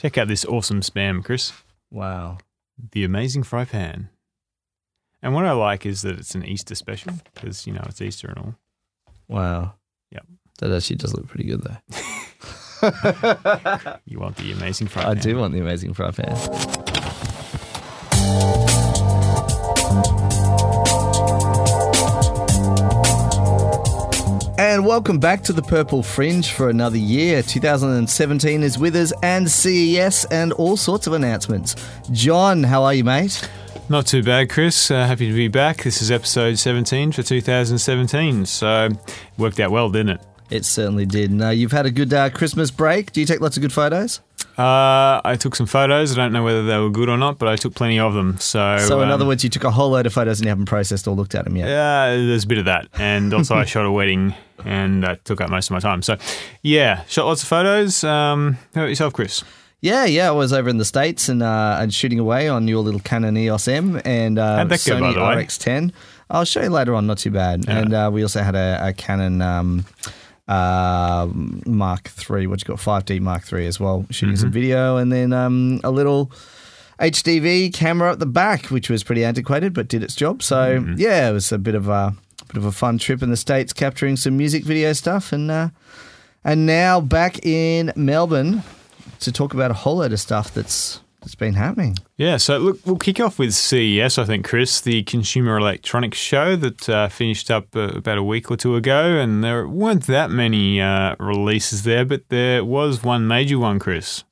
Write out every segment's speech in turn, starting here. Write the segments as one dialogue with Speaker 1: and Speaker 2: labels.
Speaker 1: Check out this awesome spam, Chris.
Speaker 2: Wow.
Speaker 1: The amazing fry pan. And what I like is that it's an Easter special because you know it's Easter and all.
Speaker 2: Wow.
Speaker 1: Yep.
Speaker 2: That actually does look pretty good, though.
Speaker 1: You want the amazing fry pan.
Speaker 2: I do want the amazing fry pan. Welcome back to the Purple Fringe for another year. 2017 is with us, and CES, and all sorts of announcements. John, how are you, mate?
Speaker 1: Not too bad, Chris. Uh, happy to be back. This is episode 17 for 2017. So worked out well, didn't it?
Speaker 2: It certainly did. Now, you've had a good uh, Christmas break. Do you take lots of good photos?
Speaker 1: Uh, I took some photos. I don't know whether they were good or not, but I took plenty of them. So,
Speaker 2: So, in
Speaker 1: um,
Speaker 2: other words, you took a whole load of photos and you haven't processed or looked at them yet.
Speaker 1: Yeah, there's a bit of that. And also, I shot a wedding and that took up most of my time. So, yeah, shot lots of photos. Um, how about yourself, Chris?
Speaker 2: Yeah, yeah. I was over in the states and uh, and shooting away on your little Canon EOS M and uh,
Speaker 1: How'd that go,
Speaker 2: Sony
Speaker 1: the?
Speaker 2: RX10. I'll show you later on. Not too bad.
Speaker 1: Yeah.
Speaker 2: And uh, we also had a, a Canon um, uh, Mark III, what you got, 5D Mark III as well, shooting
Speaker 1: Mm-hmm.
Speaker 2: some video, and then um, a little. HDV camera at the back, which was pretty antiquated, but did its job. So
Speaker 1: Mm-hmm.
Speaker 2: yeah, it was a bit of a bit of a fun trip in the states, capturing some music video stuff, and uh, and now back in Melbourne to talk about a whole load of stuff that's that's been happening.
Speaker 1: Yeah, so look, we'll kick off with CES, I think, Chris, the Consumer Electronics Show that uh, finished up uh, about a week or two ago. And there weren't that many uh, releases there, but there was one major one, Chris.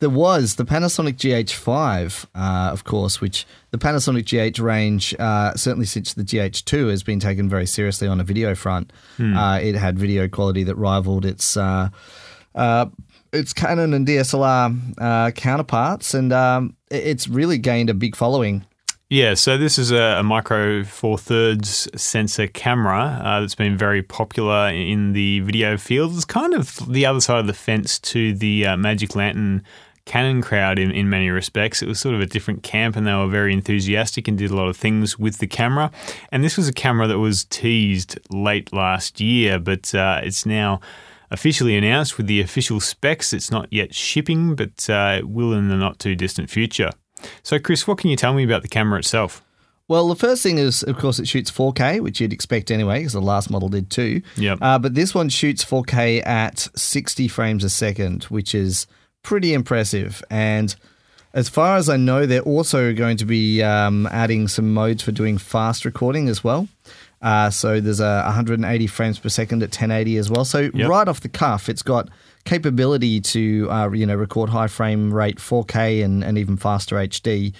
Speaker 2: There was the Panasonic GH5, uh, of course, which the Panasonic GH range, uh, certainly since the GH2, has been taken very seriously on a video front. Uh, it had video quality that rivaled its uh, uh, its Canon and DSLR uh, counterparts, and um, it's really gained a big following.
Speaker 1: Yeah, so this is a, a micro four thirds sensor camera uh, that's been very popular in the video field. It's kind of the other side of the fence to the uh, Magic Lantern Canon crowd in, in many respects. It was sort of a different camp and they were very enthusiastic and did a lot of things with the camera. And this was a camera that was teased late last year, but uh, it's now officially announced with the official specs. It's not yet shipping, but uh, it will in the not too distant future. So, Chris, what can you tell me about the camera itself?
Speaker 2: Well, the first thing is, of course, it shoots 4K, which you'd expect anyway, because the last model did too.
Speaker 1: Yep.
Speaker 2: Uh, but this one shoots 4K at 60 frames a second, which is pretty impressive. And as far as I know, they're also going to be um, adding some modes for doing fast recording as well. Uh, so there's a 180 frames per second at 1080 as well. So
Speaker 1: Yep.
Speaker 2: right off the cuff, it's got capability to uh, you know record high frame rate 4K and, and even faster HD.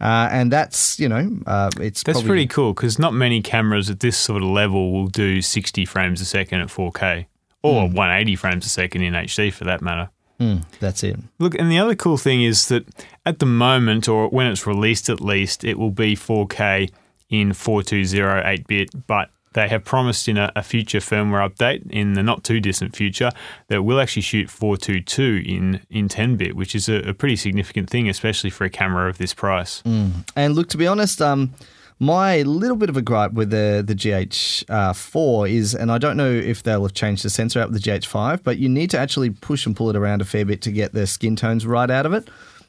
Speaker 2: Uh, and that's you know uh, it's
Speaker 1: That's
Speaker 2: probably,
Speaker 1: pretty cool because not many cameras at this sort of level will do 60 frames a second at 4K or 180 frames a second in HD for that matter.
Speaker 2: Mm, that's it.
Speaker 1: Look, and the other cool thing is that at the moment, or when it's released at least, it will be 4K in 4208 bit, but they have promised in a, a future firmware update in the not too distant future that will actually shoot 422 in, in 10 bit, which is a, a pretty significant thing, especially for a camera of this price.
Speaker 2: And look, to be honest, um, my little bit of a gripe with the the GH4 is, and I don't know if they'll have changed the sensor out with the GH5, but you need to actually push and pull it around a fair bit to get the skin tones right out of it.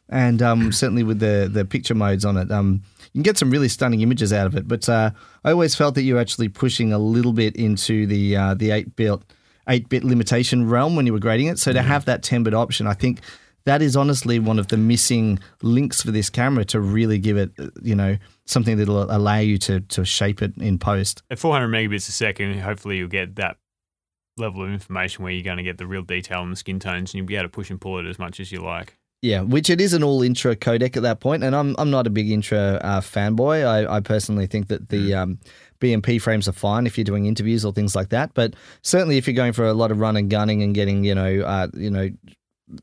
Speaker 2: And um, certainly with the the picture modes on it, um, you can get some really stunning images out of it. But uh, I always felt that you're actually pushing a little bit into the uh, the eight bit eight bit limitation realm when you were grading it. So to have that ten bit option, I think that is honestly one of the missing links for this camera to really give it, uh, you know, something that'll allow you to to shape it in post.
Speaker 1: At 400 megabits a second, hopefully you'll get that level of information where you're going to get the real detail and the skin tones and you'll be able to push and pull it as much as you like.
Speaker 2: Yeah, which it is an all intra codec at that point, and I'm I'm not a big intra uh, fanboy. I, I personally think that the um, BMP frames are fine if you're doing interviews or things like that, but certainly if you're going for a lot of run and gunning and getting you know uh, you know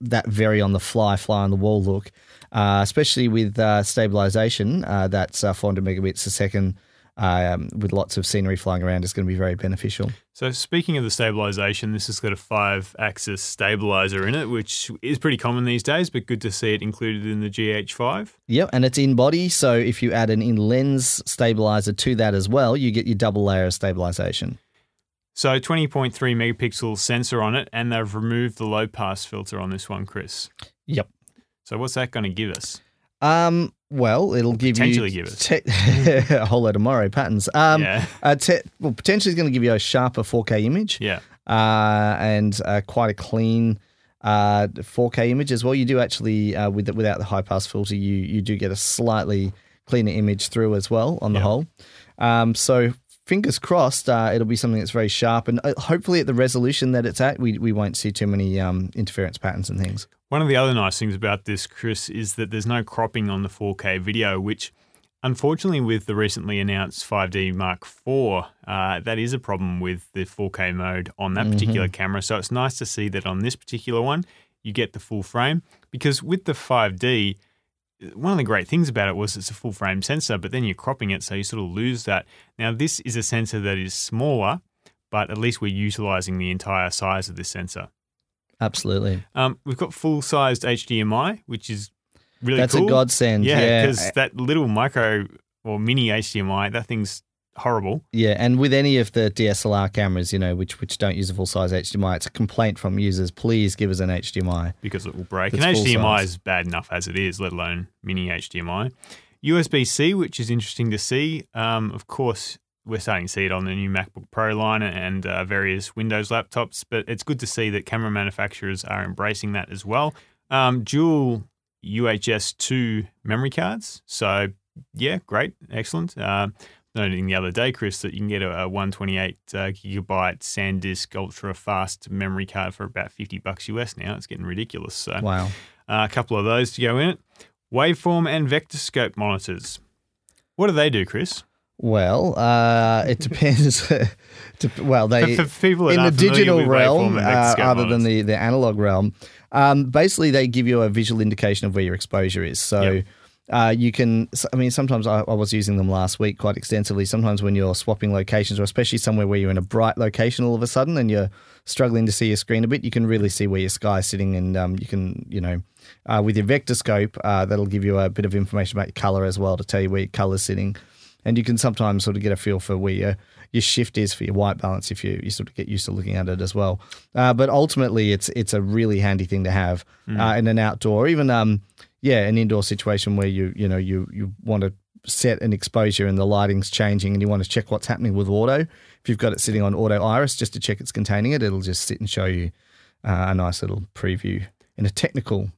Speaker 2: that very on the fly, fly on the wall look, uh, especially with uh, stabilization, uh, that's uh, 400 megabits a second. Um, with lots of scenery flying around is going to be very beneficial.
Speaker 1: So speaking of the stabilization, this has got a five-axis stabilizer in it, which is pretty common these days, but good to see it included in the GH5.
Speaker 2: Yep, and it's in body, so if you add an in lens stabilizer to that as well, you get your double layer of stabilization.
Speaker 1: So 20.3 megapixel sensor on it, and they've removed the low pass filter on this one, Chris.
Speaker 2: Yep.
Speaker 1: So what's that going to give us?
Speaker 2: Um, well, it'll give
Speaker 1: potentially
Speaker 2: you
Speaker 1: give
Speaker 2: te- a whole load of moiré patterns. Um,
Speaker 1: Yeah.
Speaker 2: uh, te- well, potentially it's going to give you a sharper 4K image.
Speaker 1: Yeah.
Speaker 2: uh, and uh, quite a clean uh, 4K image as well. You do actually, uh, with without the high pass filter, you you do get a slightly cleaner image through as well on the
Speaker 1: Yeah.
Speaker 2: whole. Um, so fingers crossed, uh, it'll be something that's very sharp, and uh, hopefully at the resolution that it's at, we we won't see too many um, interference patterns and things.
Speaker 1: One of the other nice things about this, Chris, is that there's no cropping on the 4K video, which unfortunately, with the recently announced 5D Mark IV, uh, that is a problem with the 4K mode on that particular camera. So it's nice to see that on this particular one, you get the full frame because with the 5D, one of the great things about it was it's a full frame sensor, but then you're cropping it, so you sort of lose that. Now, this is a sensor that is smaller, but at least we're utilizing the entire size of this sensor.
Speaker 2: Absolutely,
Speaker 1: Um, we've got full sized HDMI, which is really
Speaker 2: that's
Speaker 1: cool.
Speaker 2: a godsend.
Speaker 1: Yeah,
Speaker 2: Yeah,
Speaker 1: because that little micro or mini HDMI, that thing's horrible.
Speaker 2: Yeah, and with any of the DSLR cameras, you know, which which don't use a full size HDMI, it's a complaint from users. Please give us an HDMI.
Speaker 1: because it will break. And HDMI
Speaker 2: size.
Speaker 1: is bad enough as it is, let alone mini HDMI. USB C, which is interesting to see. Um, of course, we're starting to see it on the new MacBook Pro line and uh, various Windows laptops, but it's good to see that camera manufacturers are embracing that as well. Um, dual UHS 2 memory cards. So, yeah, great, excellent. Uh, noting the other day, Chris, that you can get a, a 128 uh, gigabyte SanDisk ultra fast memory card for about 50 bucks US now. It's getting ridiculous. So,
Speaker 2: Wow.
Speaker 1: uh, a couple of those to go in it. Waveform and vector scope monitors. What do they do, Chris?
Speaker 2: Well, uh, it depends. Dep- well, they
Speaker 1: For, for people
Speaker 2: in the digital realm,
Speaker 1: waveform and vector
Speaker 2: uh, other than the, the analog realm, um, basically they give you a visual indication of where your exposure is. So
Speaker 1: Yep.
Speaker 2: uh, you can, I mean, sometimes I, I was using them last week quite extensively. Sometimes when you're swapping locations, or especially somewhere where you're in a bright location all of a sudden and you're struggling to see your screen a bit, you can really see where your sky is sitting, and um, you can, you know, uh, with your vector scope, uh, that'll give you a bit of information about your color as well to tell you where your color's sitting and you can sometimes sort of get a feel for where your your shift is for your white balance if you, you sort of get used to looking at it as well. Uh, but ultimately, it's it's a really handy thing to have uh, in an outdoor, even um yeah, an indoor situation where you you know you you want to set an exposure and the lighting's changing and you want to check what's happening with auto. If you've got it sitting on auto iris just to check it's containing it, it'll just sit and show you uh, a nice little preview in a technical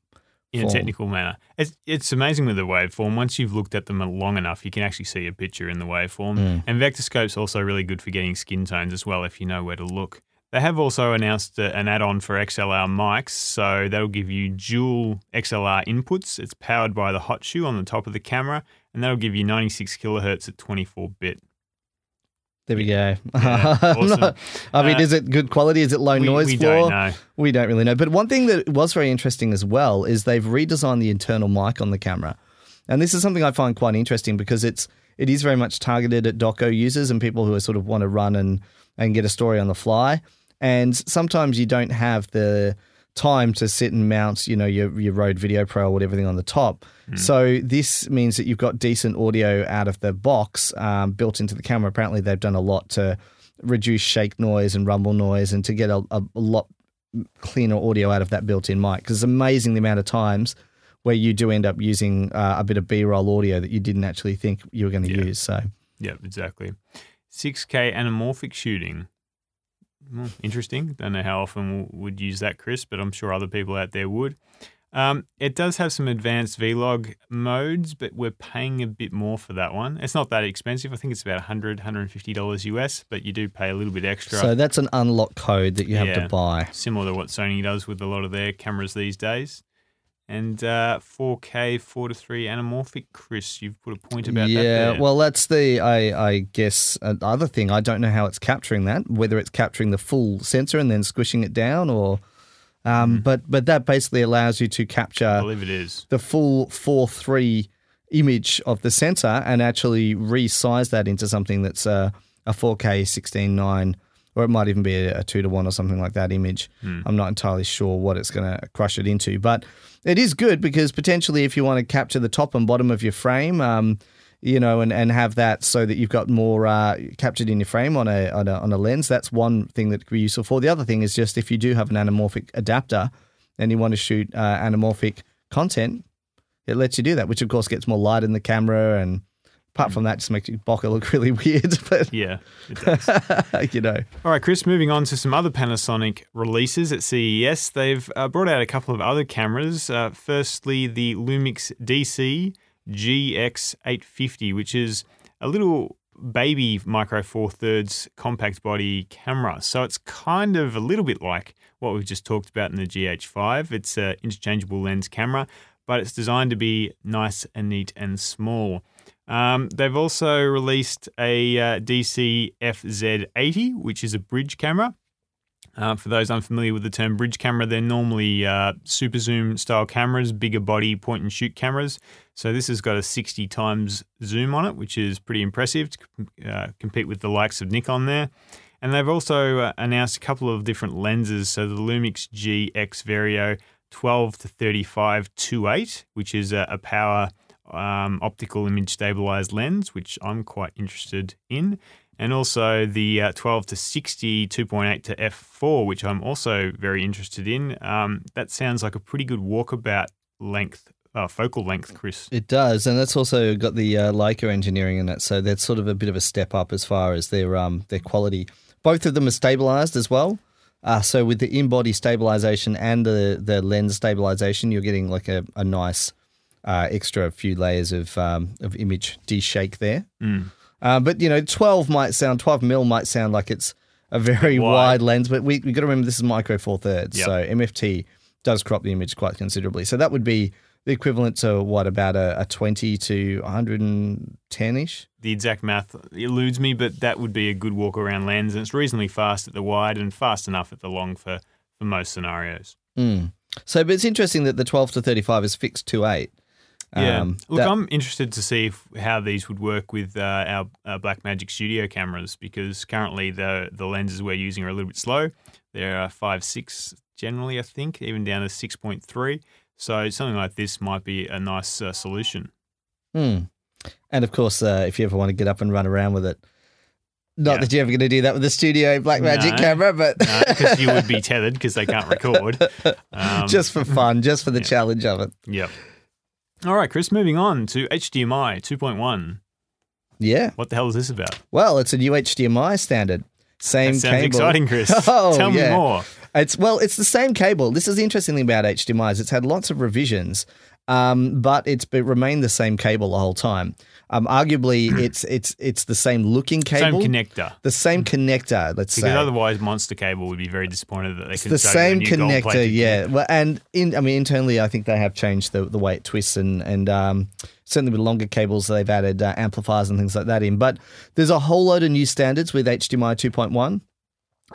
Speaker 1: in a technical manner. It's, it's amazing with the waveform. Once you've looked at them long enough, you can actually see a picture in the waveform.
Speaker 2: Mm.
Speaker 1: And vector scope's also really good for getting skin tones as well if you know where to look. They have also announced uh, an add-on for XLR mics, so that'll give you dual XLR inputs. It's powered by the hot shoe on the top of the camera, and that'll give you 96 kilohertz at 24 bit.
Speaker 2: There we go.
Speaker 1: Yeah, awesome.
Speaker 2: not- I mean,
Speaker 1: Uh,
Speaker 2: is it good quality? Is it low
Speaker 1: We,
Speaker 2: noise
Speaker 1: we
Speaker 2: floor?
Speaker 1: don't know.
Speaker 2: We don't really know. But one thing that was very interesting as well is they've redesigned the internal mic on the camera. And this is something I find quite interesting because it's it is very much targeted at doco users and people who are sort of want to run and and get a story on the fly. And sometimes you don't have the time to sit and mount, you know, your your Rode Video Pro or everything on the top. So this means that you've got decent audio out of the box um, built into the camera. Apparently, they've done a lot to reduce shake noise and rumble noise and to get a, a, a lot cleaner audio out of that built-in mic because it's amazing the amount of times where you do end up using uh, a bit of b-roll audio that you didn't actually think you were going to
Speaker 1: Yeah.
Speaker 2: use so
Speaker 1: Yeah, exactly. 6K anamorphic shooting. Well, interesting. Don't know how often would use that, Chris, but I'm sure other people out there would. Um, it does have some advanced vlog modes, but we're paying a bit more for that one. It's not that expensive. I think it's about $100, $150 US, but you do pay a little bit extra.
Speaker 2: so that's an unlock code that you have
Speaker 1: Yeah.
Speaker 2: to buy
Speaker 1: similar to what Sony does with a lot of their cameras these days. And uh, 4K 4 to 3 anamorphic. Chris, you've put a point about that.
Speaker 2: yeah well that's the i i guess other thing i don't know how it's capturing that whether it's capturing the full sensor and then squishing it down or um but but that basically allows you to capture I
Speaker 1: believe it is.
Speaker 2: the full 4 3 image of the sensor and actually resize that into something that's a, a 4K 16.9 or it might even be a, a 2 to 1 or something like that image. I'm not entirely sure what it's going to crush it into, but it is good because potentially if you want to capture the top and bottom of your frame, um, you know, and, and have that so that you've got more uh, captured in your frame on a, on a on a lens. That's one thing that could be useful for. The other thing is just if you do have an anamorphic adapter and you want to shoot uh, anamorphic content, it lets you do that, which of course gets more light in the camera and apart from that just makes your bokeh look really weird. But
Speaker 1: Yeah, it does.
Speaker 2: you know.
Speaker 1: All right, Chris, moving on to some other Panasonic releases at CES. They've uh, brought out a couple of other cameras. Uh, firstly, the Lumix DC GX850, which is a little baby micro four thirds compact body camera. So it's kind of a little bit like what we've just talked about in the GH5. It's an interchangeable lens camera, but it's designed to be nice and neat and small. Um, they've also released a uh, DC FZ80, which is a bridge camera. Uh, for those unfamiliar with the term bridge camera, they're normally uh, super zoom style cameras, bigger body point and shoot cameras. So this has got a 60 times zoom on it, which is pretty impressive to uh, compete with the likes of Nikon there. And they've also uh, announced a couple of different lenses. So the Lumix GX Vario 12 to 35 2.8, which is a, a power um, optical image stabilized lens, which I'm quite interested in. And also the uh, 12 to 60 2.8 to f4, which I'm also very interested in. Um, that sounds like a pretty good walkabout length, uh, focal length, Chris.
Speaker 2: It does, and that's also got the uh, Leica engineering in it, so that's sort of a bit of a step up as far as their um their quality. Both of them are stabilized as well. Uh, so with the in-body stabilization and the the lens stabilization, you're getting like a, a nice uh, extra few layers of um, of image de-shake there.
Speaker 1: Mm.
Speaker 2: Uh, but you know, 12 might sound 12 mil might sound like it's a very
Speaker 1: Wide.
Speaker 2: wide, lens, but we we got to remember this is micro four thirds,
Speaker 1: Yep.
Speaker 2: so MFT does crop the image quite considerably. So that would be the equivalent to what about a, a 20 to 110 ish.
Speaker 1: The exact math eludes me, but that would be a good walk around lens, and it's reasonably fast at the wide and fast enough at the long for, for most scenarios.
Speaker 2: Mm. So, but it's interesting that the 12 to 35 is fixed to eight.
Speaker 1: Yeah.
Speaker 2: Um,
Speaker 1: Look,
Speaker 2: that-
Speaker 1: I'm interested to see if, how these would work with uh, our uh, Blackmagic Studio cameras because currently the the lenses we're using are a little bit slow. They're uh, five six generally, I think, even down to six point three. So something like this might be a nice uh, solution.
Speaker 2: Hmm. And of course, uh, if you ever want to get up and run around with it, not
Speaker 1: Yeah.
Speaker 2: that you're ever going to do that with the Studio Blackmagic
Speaker 1: No.
Speaker 2: camera, but
Speaker 1: Because you would be tethered because they can't record. Um,
Speaker 2: just for fun, just for the challenge of it.
Speaker 1: Yep. All right, Chris, moving on to HDMI 2.1.
Speaker 2: Yeah.
Speaker 1: What the hell is this about?
Speaker 2: Well, it's a new HDMI standard. Same
Speaker 1: That sounds
Speaker 2: cable.
Speaker 1: exciting, Chris.
Speaker 2: Oh,
Speaker 1: Tell
Speaker 2: yeah.
Speaker 1: me more.
Speaker 2: It's well, it's the same cable. This is the interesting thing about HDMI's. It's had lots of revisions, um, but it's it's been, remained the same cable the whole time. Um, arguably, it's it's it's the same looking cable,
Speaker 1: Same connector.
Speaker 2: the same connector. Let's
Speaker 1: Because
Speaker 2: say
Speaker 1: other's Monster Cable would be very disappointed that they could
Speaker 2: the same connector,
Speaker 1: connector.
Speaker 2: yeah. Well, and in, I mean, internally, I think they have changed the, the way it twists, and and um, certainly with longer cables, they've added uh, amplifiers and things like that in. But there's a whole load of new standards with HDMI 2.1,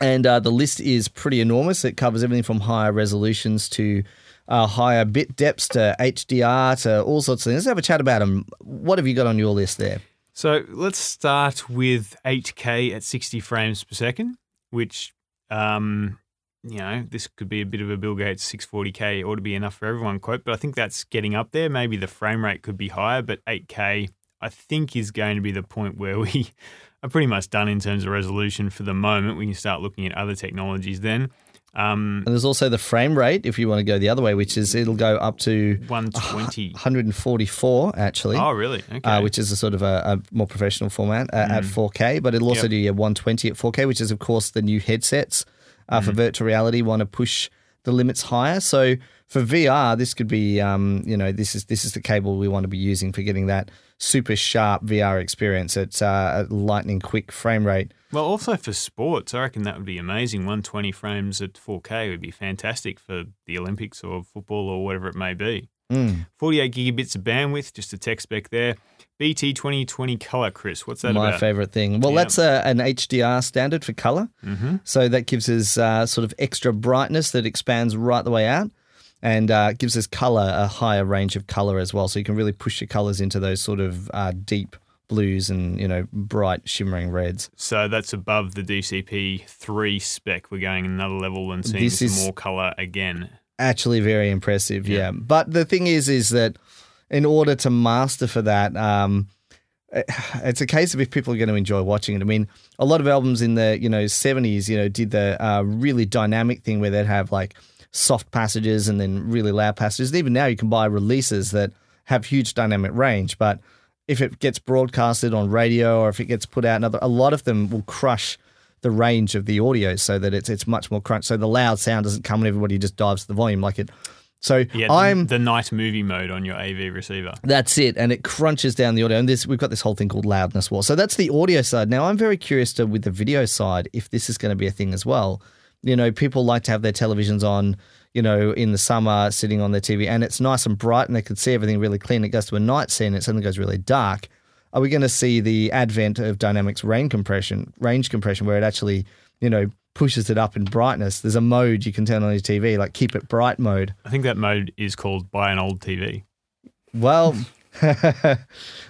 Speaker 2: and uh, the list is pretty enormous. It covers everything from higher resolutions to uh, higher bit depths to HDR to all sorts of things. Let's have a chat about them. What have you got on your list there?
Speaker 1: So let's start with 8K at 60 frames per second, which, um, you know, this could be a bit of a Bill Gates 640K ought to be enough for everyone quote, but I think that's getting up there. Maybe the frame rate could be higher, but 8K, I think, is going to be the point where we are pretty much done in terms of resolution for the moment. We can start looking at other technologies then. Um,
Speaker 2: And there's also the frame rate if you want to go the other way, which is it'll go up to
Speaker 1: 120.
Speaker 2: 144 actually.
Speaker 1: Oh, really? Okay.
Speaker 2: uh, which is a sort of a, a more professional format uh, at 4K, but it'll also
Speaker 1: Yep.
Speaker 2: do your 120 at 4K, which is of course the new headsets uh, for virtual reality want to push the limits higher. So for VR, this could be, um, you know, this is this is the cable we want to be using for getting that super sharp VR experience at uh, a lightning quick frame rate.
Speaker 1: Well, also for sports, I reckon that would be amazing. 120 frames at 4K would be fantastic for the Olympics or football or whatever it may be.
Speaker 2: Mm.
Speaker 1: 48 gigabits of bandwidth, just a tech spec there. BT 2020 color, Chris. What's that
Speaker 2: My
Speaker 1: about?
Speaker 2: favorite thing. Well,
Speaker 1: Yeah.
Speaker 2: that's a, an HDR standard for color.
Speaker 1: hmm
Speaker 2: So that gives us uh, sort of extra brightness that expands right the way out and uh, gives us color, a higher range of color as well. So you can really push your colors into those sort of uh, deep blues and, you know, bright shimmering reds.
Speaker 1: So that's above the DCI-P3 spec. We're going another level and seeing
Speaker 2: This
Speaker 1: some
Speaker 2: is-
Speaker 1: more color again.
Speaker 2: Actually, very impressive. Yeah.
Speaker 1: Yeah.
Speaker 2: But the thing is, is that in order to master for that, um, it's a case of if people are going to enjoy watching it. I mean, a lot of albums in the you know seventies, you know, did the uh, really dynamic thing where they'd have like soft passages and then really loud passages. And even now, you can buy releases that have huge dynamic range, but if it gets broadcasted on radio or if it gets put out another, a lot of them will crush the range of the audio so that it's it's much more crunch. So the loud sound doesn't come and everybody just dives to the volume like it. So
Speaker 1: Yeah,
Speaker 2: I'm
Speaker 1: the night movie mode on your AV receiver.
Speaker 2: that's it, and it crunches down the audio. And this we've got this whole thing called loudness war. So that's the audio side. Now I'm very curious to with the video side if this is going to be a thing as well. You know, people like to have their televisions on, you know, in the summer, sitting on their TV, and it's nice and bright, and they can see everything really clean. It goes to a night scene, it suddenly goes really dark. Are we going to see the advent of dynamics range compression, range compression, where it actually, you know, pushes it up in brightness? There's a mode you can turn on your TV, like keep it bright mode.
Speaker 1: I think that mode is called buy an old TV.
Speaker 2: Well,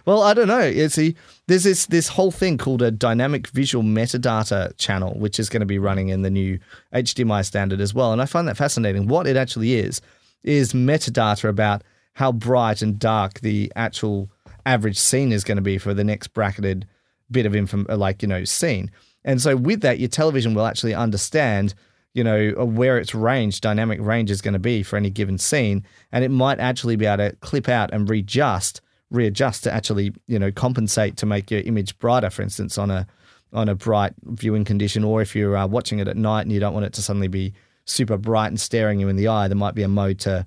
Speaker 2: well, I don't know. You see, there's this this whole thing called a dynamic visual metadata channel, which is going to be running in the new HDMI standard as well. And I find that fascinating. What it actually is is metadata about how bright and dark the actual average scene is going to be for the next bracketed bit of info, like you know, scene. And so with that, your television will actually understand you know, where its range, dynamic range is going to be for any given scene. And it might actually be able to clip out and readjust, readjust to actually, you know, compensate to make your image brighter, for instance, on a on a bright viewing condition, or if you're uh, watching it at night and you don't want it to suddenly be super bright and staring you in the eye, there might be a mode to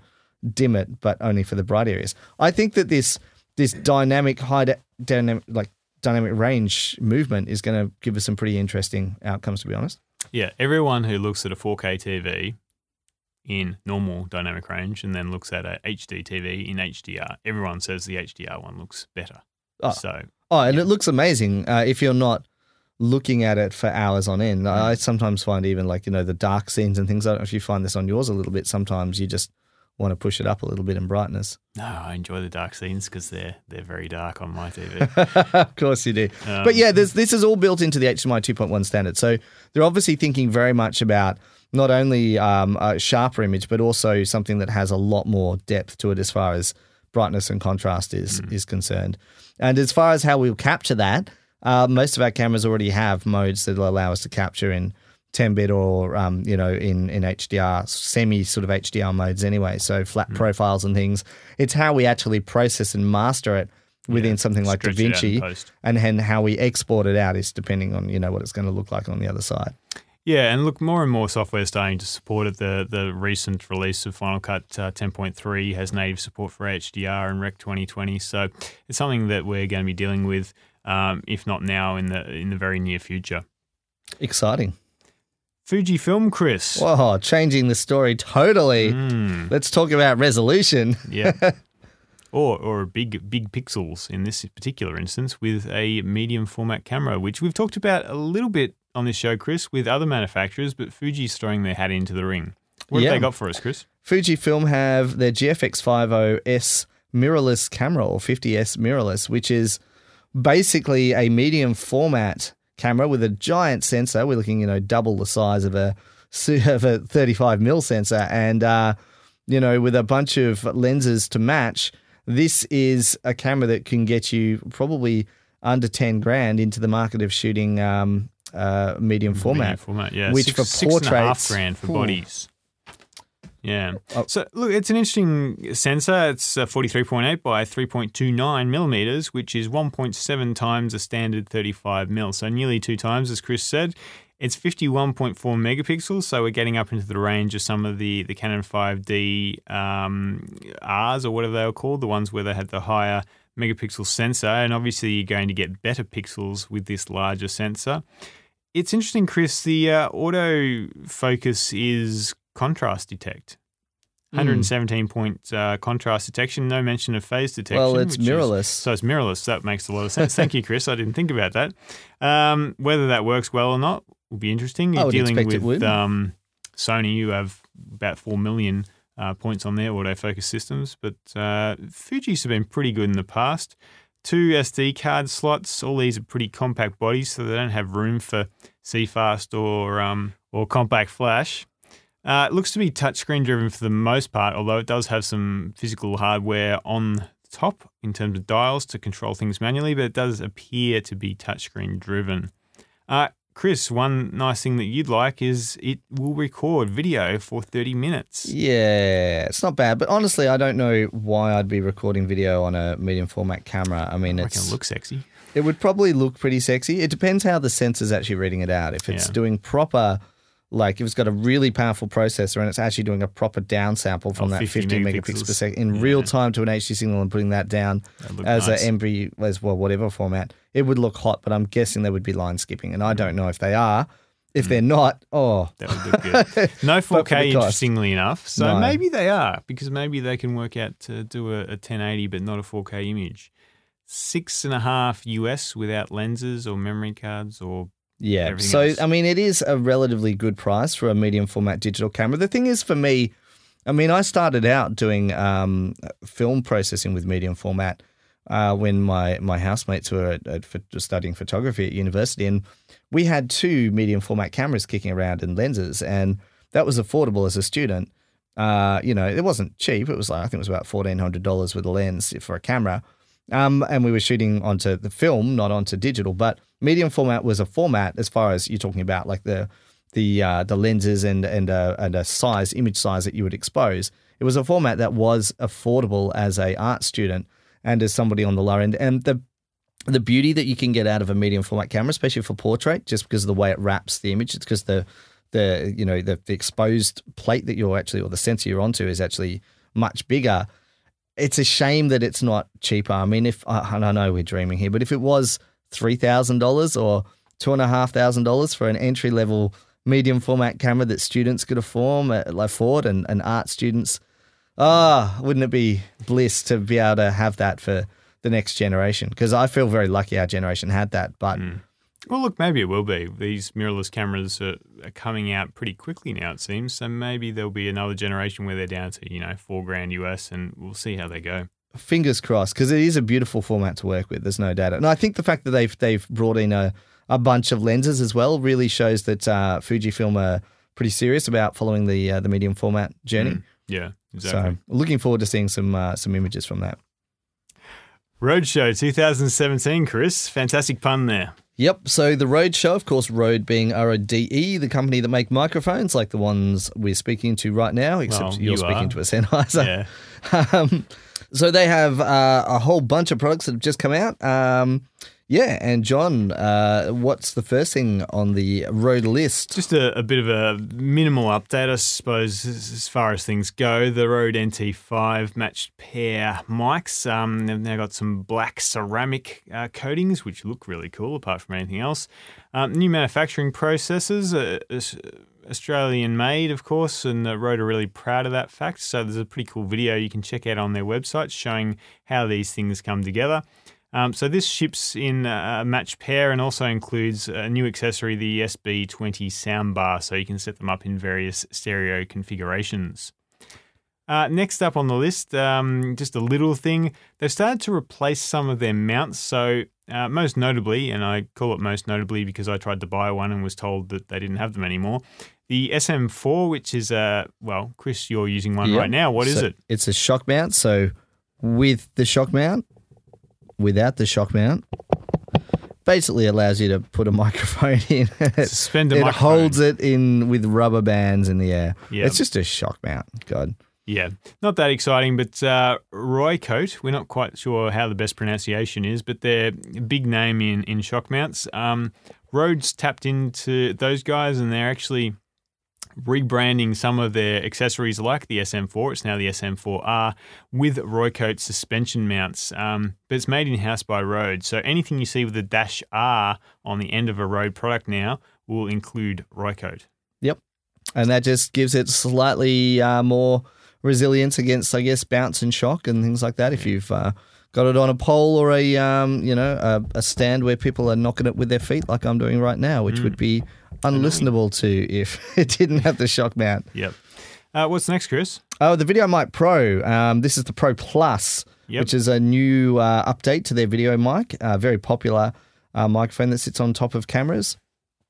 Speaker 2: dim it, but only for the bright areas. I think that this this dynamic high de- dynamic like dynamic range movement is going to give us some pretty interesting outcomes. To be honest.
Speaker 1: Yeah, everyone who looks at a 4K TV in normal dynamic range and then looks at a HD TV in HDR, everyone says the HDR one looks better.
Speaker 2: Oh.
Speaker 1: So
Speaker 2: Oh, and it looks amazing uh, if you're not looking at it for hours on end. I sometimes find even like, you know, the dark scenes and things. I don't know if you find this on yours a little bit. Sometimes you just want to push it up a little bit in brightness.
Speaker 1: no, I enjoy the dark scenes because they're they're very dark on my TV.
Speaker 2: of course you do.
Speaker 1: Um,
Speaker 2: but yeah, this this is all built into the HDMI 2.1 standard. So they're obviously thinking very much about not only um, a sharper image, but also something that has a lot more depth to it as far as brightness and contrast is is concerned. And as far as how we'll capture that, uh, most of our cameras already have modes that will allow us to capture in 10 bit or um, you know in in HDR semi sort of HDR modes anyway. So flat profiles and things. It's how we actually process and master it within something like
Speaker 1: Stretch it out in
Speaker 2: DaVinci, and then how we export it out is depending on you know what it's going to look like on the other side.
Speaker 1: Yeah, and look, more and more software is starting to support it. The the recent release of Final Cut uh, 10.3 has native support for HDR and Rec 2020, so it's something that we're going to be dealing with, um, if not now, in the in the very near future.
Speaker 2: Exciting!
Speaker 1: Fujifilm, Chris.
Speaker 2: Whoa, changing the story totally.
Speaker 1: Mm,
Speaker 2: Let's talk about resolution.
Speaker 1: yeah. Or, or big big pixels in this particular instance with a medium format camera, which we've talked about a little bit on this show, Chris, with other manufacturers, but Fuji's throwing their hat into the ring. What
Speaker 2: Yeah.
Speaker 1: have they got for us, Chris?
Speaker 2: Fujifilm have their GFX 50S mirrorless camera or 50S mirrorless, which is basically a medium format camera with a giant sensor. We're looking, you know, double the size of a of a 35 mil sensor, and uh, you know, with a bunch of lenses to match. This is a camera that can get you probably under 10 grand into the market of shooting um, uh, medium format.
Speaker 1: Medium format, yeah.
Speaker 2: which
Speaker 1: six,
Speaker 2: for
Speaker 1: six and a half
Speaker 2: portraits-
Speaker 1: grand for
Speaker 2: Ooh.
Speaker 1: bodies. Yeah.
Speaker 2: Oh.
Speaker 1: So look, it's an interesting sensor. It's uh, 43.8 by 3.29 millimeters, which is 1.7 times a standard 35 mil. So nearly two times, as Chris said. It's 51.4 megapixels, so we're getting up into the range of some of the, the Canon 5D um, Rs or whatever they were called, the ones where they had the higher megapixel sensor. And obviously, you're going to get better pixels with this larger sensor. It's interesting, Chris. The uh, auto focus is contrast detect.
Speaker 2: Hmm.
Speaker 1: 117 point uh, contrast detection, no mention of phase detection.
Speaker 2: Well, it's
Speaker 1: which is-
Speaker 2: mirrorless.
Speaker 1: so it's mirrorless. That makes a lot of sense. Thank you, Chris. I didn't think about that. Um, whether that works well or not will be interesting. You're dealing with um, Sony, you have about 4 million uh, points on their autofocus systems, but uh, Fuji's have been pretty good in the past. Two SD card slots. All these are pretty compact bodies, so they don't have room for CFast or um, or compact flash. Uh, it looks to be touchscreen driven for the most part, although it does have some physical hardware on top in terms of dials to control things manually, but it does appear to be touchscreen driven. Uh, Chris, one nice thing that you'd like is it will record video for 30 minutes.
Speaker 2: Yeah, it's not bad, but honestly, I don't know why I'd be recording video on a medium format camera. I mean,
Speaker 1: I
Speaker 2: it's
Speaker 1: can look sexy.
Speaker 2: it would probably look pretty sexy. It depends how the sensor's actually reading it out. If it's
Speaker 1: Yeah.
Speaker 2: doing proper, like if it's got a really powerful processor and it's actually doing a proper downsample from
Speaker 1: Oh,
Speaker 2: that
Speaker 1: 50
Speaker 2: 15 megapixels per second in
Speaker 1: Yeah.
Speaker 2: real time to an HD signal and putting that down as
Speaker 1: nice.
Speaker 2: a MB as well, whatever format, it would look hot. But I'm guessing there would be line skipping, and I
Speaker 1: Mm.
Speaker 2: don't know if they are. If they're not, oh,
Speaker 1: That would look good. No 4K, interestingly enough. So
Speaker 2: No.
Speaker 1: maybe they are, because maybe they can work out to do a, a 1080 but not a 4K image. Six and a half US without lenses or memory cards or
Speaker 2: Yeah. So,
Speaker 1: else.
Speaker 2: I mean, it is a relatively good price for a medium format digital camera. The thing is, for me, I mean, I started out doing um, film processing with medium format uh, when my, my housemates were at, at, for studying photography at university. And we had two medium format cameras kicking around and lenses, and that was affordable as a student. Uh, you know, it wasn't cheap. It was like, I think it was about $1,400 with a lens for a camera. Um, and we were shooting onto the film, not onto digital. But medium format was a format as far as you're talking about, like the the uh, the lenses and and uh, and a size, image size that you would expose. It was a format that was affordable as a art student and as somebody on the lower end. And the the beauty that you can get out of a medium format camera, especially for portrait, just because of the way it wraps the image, it's because the the you know the, the exposed plate that you're actually or the sensor you're onto is actually much bigger it's a shame that it's not cheaper. I mean, if I I know we're dreaming here, but if it was three thousand dollars or two and a half thousand dollars for an entry level medium format camera that students could afford, uh, and, and art students, ah, wouldn't it be bliss to be able to have that for the next generation? Because I feel very lucky our generation had that, but.
Speaker 1: Well, look, maybe it will be. These mirrorless cameras are, are coming out pretty quickly now, it seems. So maybe there'll be another generation where they're down to, you know, four grand US and we'll see how they go.
Speaker 2: Fingers crossed because it is a beautiful format to work with. There's no doubt. And I think the fact that they've they've brought in a, a bunch of lenses as well really shows that uh, Fujifilm are pretty serious about following the uh, the medium format journey.
Speaker 1: Yeah, exactly.
Speaker 2: So looking forward to seeing some uh, some images from that.
Speaker 1: Roadshow 2017, Chris. Fantastic pun there.
Speaker 2: Yep. So the Rode show, of course, Rode being R O D E, the company that make microphones like the ones we're speaking to right now, except
Speaker 1: Well,
Speaker 2: you're
Speaker 1: you
Speaker 2: speaking
Speaker 1: are.
Speaker 2: to a Sennheiser.
Speaker 1: Yeah.
Speaker 2: um, so they have uh, a whole bunch of products that have just come out. Um, yeah, and John, uh, what's the first thing on the Rode list?
Speaker 1: Just a, a bit of a minimal update, I suppose, as, far as things go. The Rode NT5 matched pair mics. Um, they've now got some black ceramic uh, coatings, which look really cool, apart from anything else. Um, new manufacturing processes, uh, Australian made, of course, and uh, Rode are really proud of that fact. So there's a pretty cool video you can check out on their website showing how these things come together. Um, so this ships in a match pair and also includes a new accessory, the SB20 soundbar, so you can set them up in various stereo configurations. Uh, next up on the list, um, just a little thing. They've started to replace some of their mounts. So, uh, most notably, and I call it most notably because I tried to buy one and was told that they didn't have them anymore. The SM4, which is a, well, Chris, you're using one
Speaker 2: Yep.
Speaker 1: right now. What is
Speaker 2: So
Speaker 1: it?
Speaker 2: It's a shock mount. So with the shock mount, without the shock mount, basically allows you to put a microphone in.
Speaker 1: Suspend a
Speaker 2: it
Speaker 1: microphone.
Speaker 2: holds it in with rubber bands in the air.
Speaker 1: Yeah.
Speaker 2: It's just a shock mount. God.
Speaker 1: Yeah, not that exciting, but uh, Roycoat, we're not quite sure how the best pronunciation is, but they're a big name in, in shock mounts. Um, Rode's tapped into those guys and they're actually rebranding some of their accessories like the SM4. It's now the SM4R with Roycoat suspension mounts, um, but it's made in house by Rode. So anything you see with the dash R on the end of a Rode product now will include Roycoat.
Speaker 2: Yep. And that just gives it slightly uh, more resilience against, I guess, bounce and shock and things like that. If you've uh, got it on a pole or a, um, you know, a, a stand where people are knocking it with their feet, like I'm doing right now, which would be unlistenable to if it didn't have the shock mount.
Speaker 1: Yep. Uh, what's next, Chris?
Speaker 2: Oh, the Video Mic Pro. Um, this is the Pro Plus,
Speaker 1: Yep.
Speaker 2: which is a new uh, update to their video mic. Uh, very popular uh, microphone that sits on top of cameras.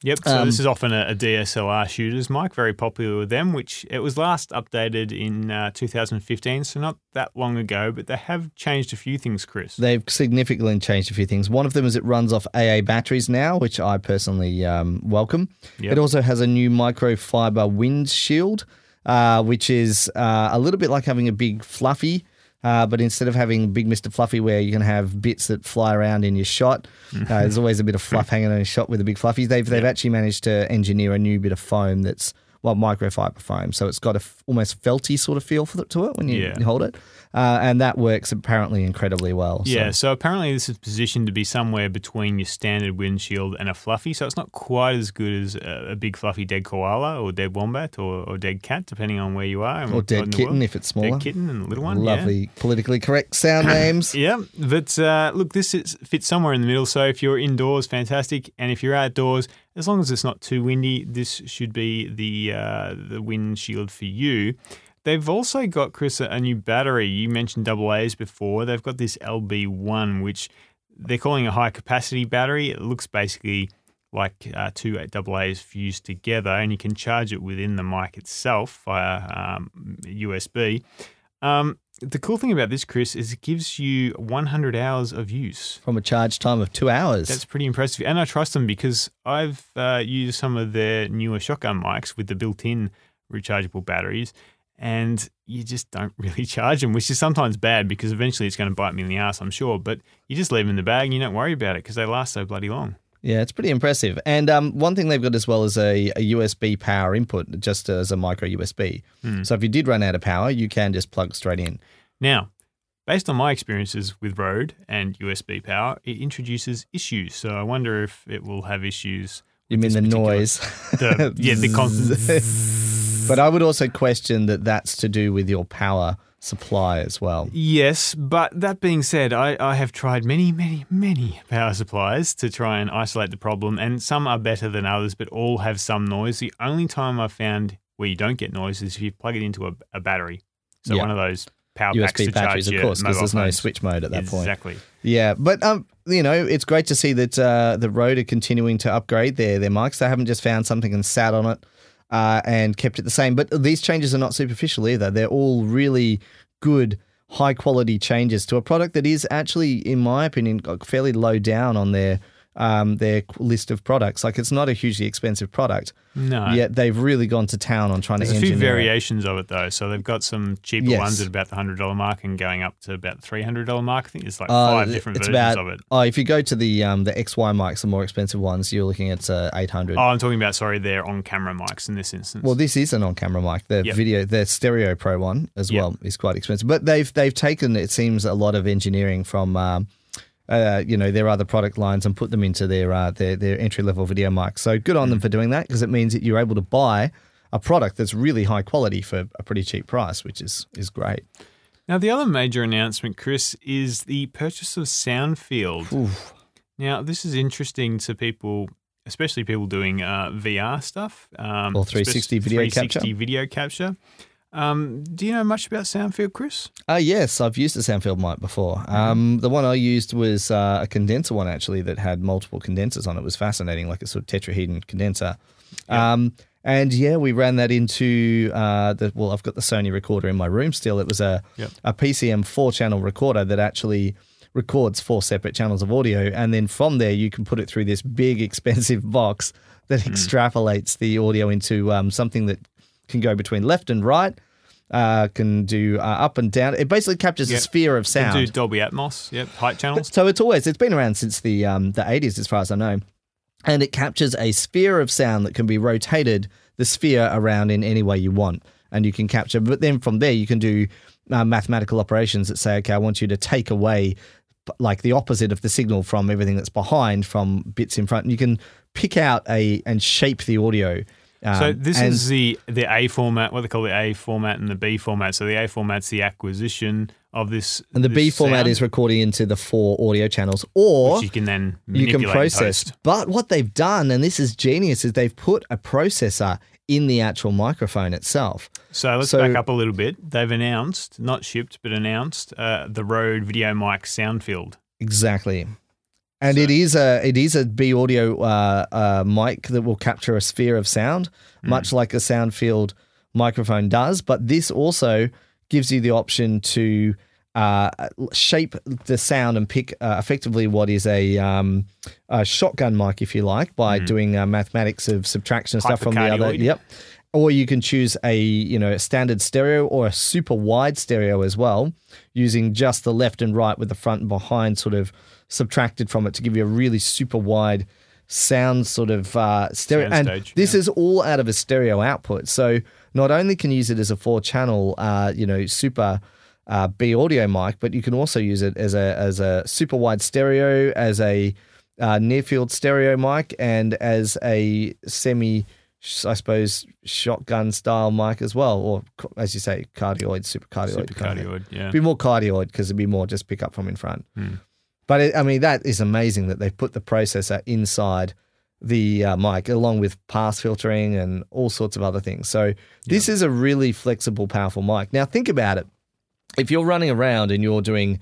Speaker 1: Yep. So
Speaker 2: Um,
Speaker 1: this is often a, a DSLR shooters mic, very popular with them. Which it was last updated in uh, 2015, so not that long ago. But they have changed a few things, Chris.
Speaker 2: They've significantly changed a few things. One of them is it runs off AA batteries now, which I personally um, welcome.
Speaker 1: Yep.
Speaker 2: It also has a new microfiber windshield, uh, which is uh, a little bit like having a big fluffy. Uh, but instead of having big Mr. Fluffy, where you can have bits that fly around in your shot, uh, there's always a bit of fluff hanging on your shot with the big fluffies. They've they've actually managed to engineer a new bit of foam that's well microfiber foam, so it's got a f- almost felty sort of feel for it, to it when you,
Speaker 1: Yeah.
Speaker 2: you hold it, uh, and that works apparently incredibly well.
Speaker 1: Yeah, so apparently this is positioned to be somewhere between your standard windshield and a fluffy, so it's not quite as good as a, a big fluffy dead koala or dead wombat or, or dead cat, depending on where you are. and
Speaker 2: or dead kitten if it's smaller.
Speaker 1: Dead kitten and a little one. yeah.
Speaker 2: Lovely, politically correct sound names.
Speaker 1: Yeah, but uh, look, this is, fits somewhere in the middle. So if you're indoors, fantastic, and if you're outdoors, as long as it's not too windy, this should be the uh, the windshield for you. They've also got Chris a new battery. You mentioned double A's before. They've got this LB1, which they're calling a high capacity battery. It looks basically like uh, two double A's fused together, and you can charge it within the mic itself via um, USB. Um, the cool thing about this, Chris, is it gives you 100 hours of use.
Speaker 2: From a charge time of two hours.
Speaker 1: That's pretty impressive. And I trust them because I've uh, used some of their newer shotgun mics with the built in rechargeable batteries, and you just don't really charge them, which is sometimes bad because eventually it's going to bite me in the ass, I'm sure. But you just leave them in the bag and you don't worry about it because they last so bloody long.
Speaker 2: yeah, it's pretty impressive. And um, one thing they've got as well is a, a USB power input, just as a micro USB.
Speaker 1: Hmm.
Speaker 2: So if you did run out of power, you can just plug straight in.
Speaker 1: Now, based on my experiences with Rode and USB power, it introduces issues. So I wonder if it will have issues.
Speaker 2: You mean the noise?
Speaker 1: The, yeah, the constant.
Speaker 2: but I would also question that that's to do with your power supply as well.
Speaker 1: Yes, but that being said, I, I have tried many, many, many power supplies to try and isolate the problem, and some are better than others, but all have some noise. The only time I've found where you don't get noise is if you plug it into a, a battery. So
Speaker 2: Yeah.
Speaker 1: one of those power packs
Speaker 2: USB
Speaker 1: to
Speaker 2: batteries,
Speaker 1: charge
Speaker 2: of course, because there's no switch mode at that point.
Speaker 1: Exactly.
Speaker 2: Yeah, but um, you know, it's great to see that uh, the Rode are continuing to upgrade their their mics. They haven't just found something and sat on it uh, and kept it the same. But these changes are not superficial either. They're all really good, high quality changes to a product that is actually, in my opinion, fairly low down on their um, their list of products. Like it's not a hugely expensive product.
Speaker 1: No.
Speaker 2: Yet they've really gone to town on trying
Speaker 1: There's
Speaker 2: to There's
Speaker 1: a few
Speaker 2: engineer it.
Speaker 1: variations of it though. So they've got some cheaper
Speaker 2: Yes.
Speaker 1: ones at about the hundred dollar mark and going up to about the three hundred dollar mark. I think there's like
Speaker 2: Uh,
Speaker 1: five different
Speaker 2: it's
Speaker 1: versions
Speaker 2: about,
Speaker 1: of it.
Speaker 2: Oh, if you go to the um, the XY mics, the more expensive ones, you're looking at uh, eight hundred.
Speaker 1: Oh, I'm talking about sorry, they're on camera mics in this instance.
Speaker 2: Well, this is an on-camera mic. The
Speaker 1: Yep.
Speaker 2: video, the Stereo Pro one as
Speaker 1: Yep.
Speaker 2: well is quite expensive. But they've they've taken it seems a lot of engineering from um, uh, you know their other product lines and put them into their uh, their their entry level video mics. So good on them for doing that because it means that you're able to buy a product that's really high quality for a pretty cheap price, which is is great.
Speaker 1: Now, the other major announcement, Chris, is the purchase of Soundfield.
Speaker 2: Oof.
Speaker 1: Now, this is interesting to people, especially people doing uh, VR stuff um,
Speaker 2: Or 360 video
Speaker 1: 360
Speaker 2: capture.
Speaker 1: video capture. Um, do you know much about Soundfield, Chris?
Speaker 2: Uh, yes, I've used a Soundfield mic before. Um, the one I used was uh, a condenser one actually that had multiple condensers on it. It was fascinating, like a sort of tetrahedron condenser. Um, and yeah, we ran that into uh, the. Well, I've got the Sony recorder in my room still. It was a
Speaker 1: Yep.
Speaker 2: a PCM four channel recorder that actually records four separate channels of audio, and then from there you can put it through this big expensive box that extrapolates the audio into um, something that can go between left and right. Uh, can do uh, up and down. It basically captures a sphere of sound.
Speaker 1: do Dolby Atmos, yep, height channels.
Speaker 2: So it's always it's been around since the um, the eighties, as far as I know, and it captures a sphere of sound that can be rotated the sphere around in any way you want, and you can capture. But then from there, you can do uh, mathematical operations that say, okay, I want you to take away like the opposite of the signal from everything that's behind from bits in front. And you can pick out a and shape the audio. Um,
Speaker 1: So this is the the A format, what they call the A format and the B format. So the A format's the acquisition of this,
Speaker 2: and the B format
Speaker 1: sound,
Speaker 2: is recording into the four audio channels, or
Speaker 1: which you can then
Speaker 2: you can process. But what they've done, and this is genius, is they've put a processor in the actual microphone itself.
Speaker 1: So let's
Speaker 2: So-
Speaker 1: back up a little bit. They've announced, not shipped, but announced uh, the Rode Video Mic Soundfield.
Speaker 2: Exactly. And
Speaker 1: So-
Speaker 2: it is a it is a B audio uh, uh, mic that will capture a sphere of sound,
Speaker 1: Hmm.
Speaker 2: much like a sound field microphone does. But this also gives you the option to uh, shape the sound and pick uh, effectively what is a, um, a shotgun mic, if you like, by doing uh, mathematics of subtraction and stuff from the other. Yep. Or you can choose a you know a standard stereo or a super wide stereo as well, using just the left and right with the front and behind sort of subtracted from it to give you a really super wide sound sort of uh, stereo. And
Speaker 1: Soundstage,
Speaker 2: this
Speaker 1: yeah.
Speaker 2: is all out of a stereo output. So not only can you use it as a four channel, uh, you know, super uh, B audio mic, but you can also use it as a as a super wide stereo, as a uh, near field stereo mic, and as a semi, I suppose, shotgun style mic as well, or as you say, cardioid, super cardioid.
Speaker 1: Super cardioid, yeah.
Speaker 2: Be more cardioid because it'd be more just pick up from in front.
Speaker 1: Hmm.
Speaker 2: But it, I mean, that is amazing that they've put the processor inside the uh, mic, along with pass filtering and all sorts of other things. So this is a really flexible, powerful mic. Now think about it: if you're running around and you're doing,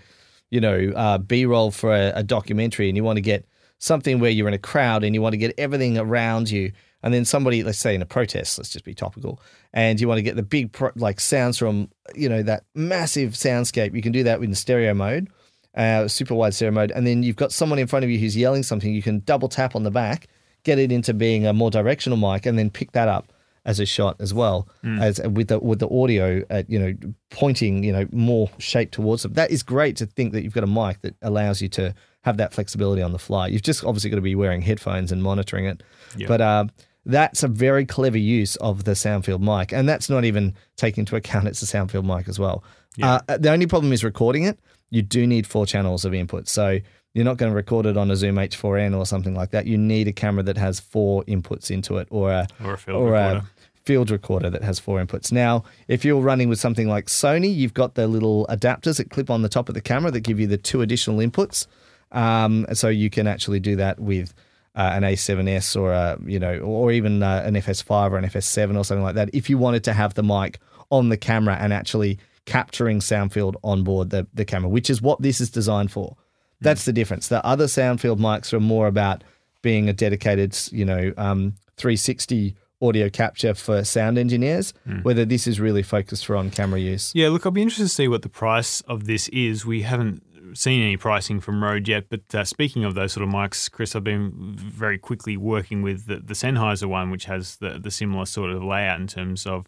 Speaker 2: you know, uh, B-roll for a, a documentary, and you want to get something where you're in a crowd and you want to get everything around you, and then somebody, let's say in a protest, let's just be topical, and you want to get the big pro- like sounds from you know that massive soundscape, you can do that in stereo mode uh, super wide stereo mode, and then you've got someone in front of you who's yelling something, you can double tap on the back, get it into being a more directional mic, and then pick that up as a shot as well as with the with the audio, at, you know, pointing you know more shape towards them. That is great to think that you've got a mic that allows you to have that flexibility on the fly. You've just obviously got to be wearing headphones and monitoring it,
Speaker 1: Yeah.
Speaker 2: but. Uh, that's a very clever use of the Soundfield mic, and that's not even taking into account it's a Soundfield mic as well.
Speaker 1: Yeah.
Speaker 2: Uh, the only problem is recording it. You do need four channels of input, so you're not going to record it on a Zoom H4n or something like that. You need a camera that has four inputs into it, or a
Speaker 1: Or a field
Speaker 2: or
Speaker 1: recorder.
Speaker 2: a field recorder that has four inputs. Now, if you're running with something like Sony, you've got the little adapters that clip on the top of the camera that give you the two additional inputs. Um, so you can actually do that with uh, an A7S or a you know, or even uh, an FS5 or an FS7 or something like that. If you wanted to have the mic on the camera and actually capturing sound field on board the, the camera, which is what this is designed for. That's the difference. The other sound field mics are more about being a dedicated, you know, um, 360 audio capture for sound engineers. Whether this is really focused for on camera use.
Speaker 1: Yeah, look, I'll be interested to see what the price of this is. We haven't seen any pricing from Rode yet, but uh, speaking of those sort of mics, Chris, I've been very quickly working with the, the Sennheiser one, which has the, the similar sort of layout in terms of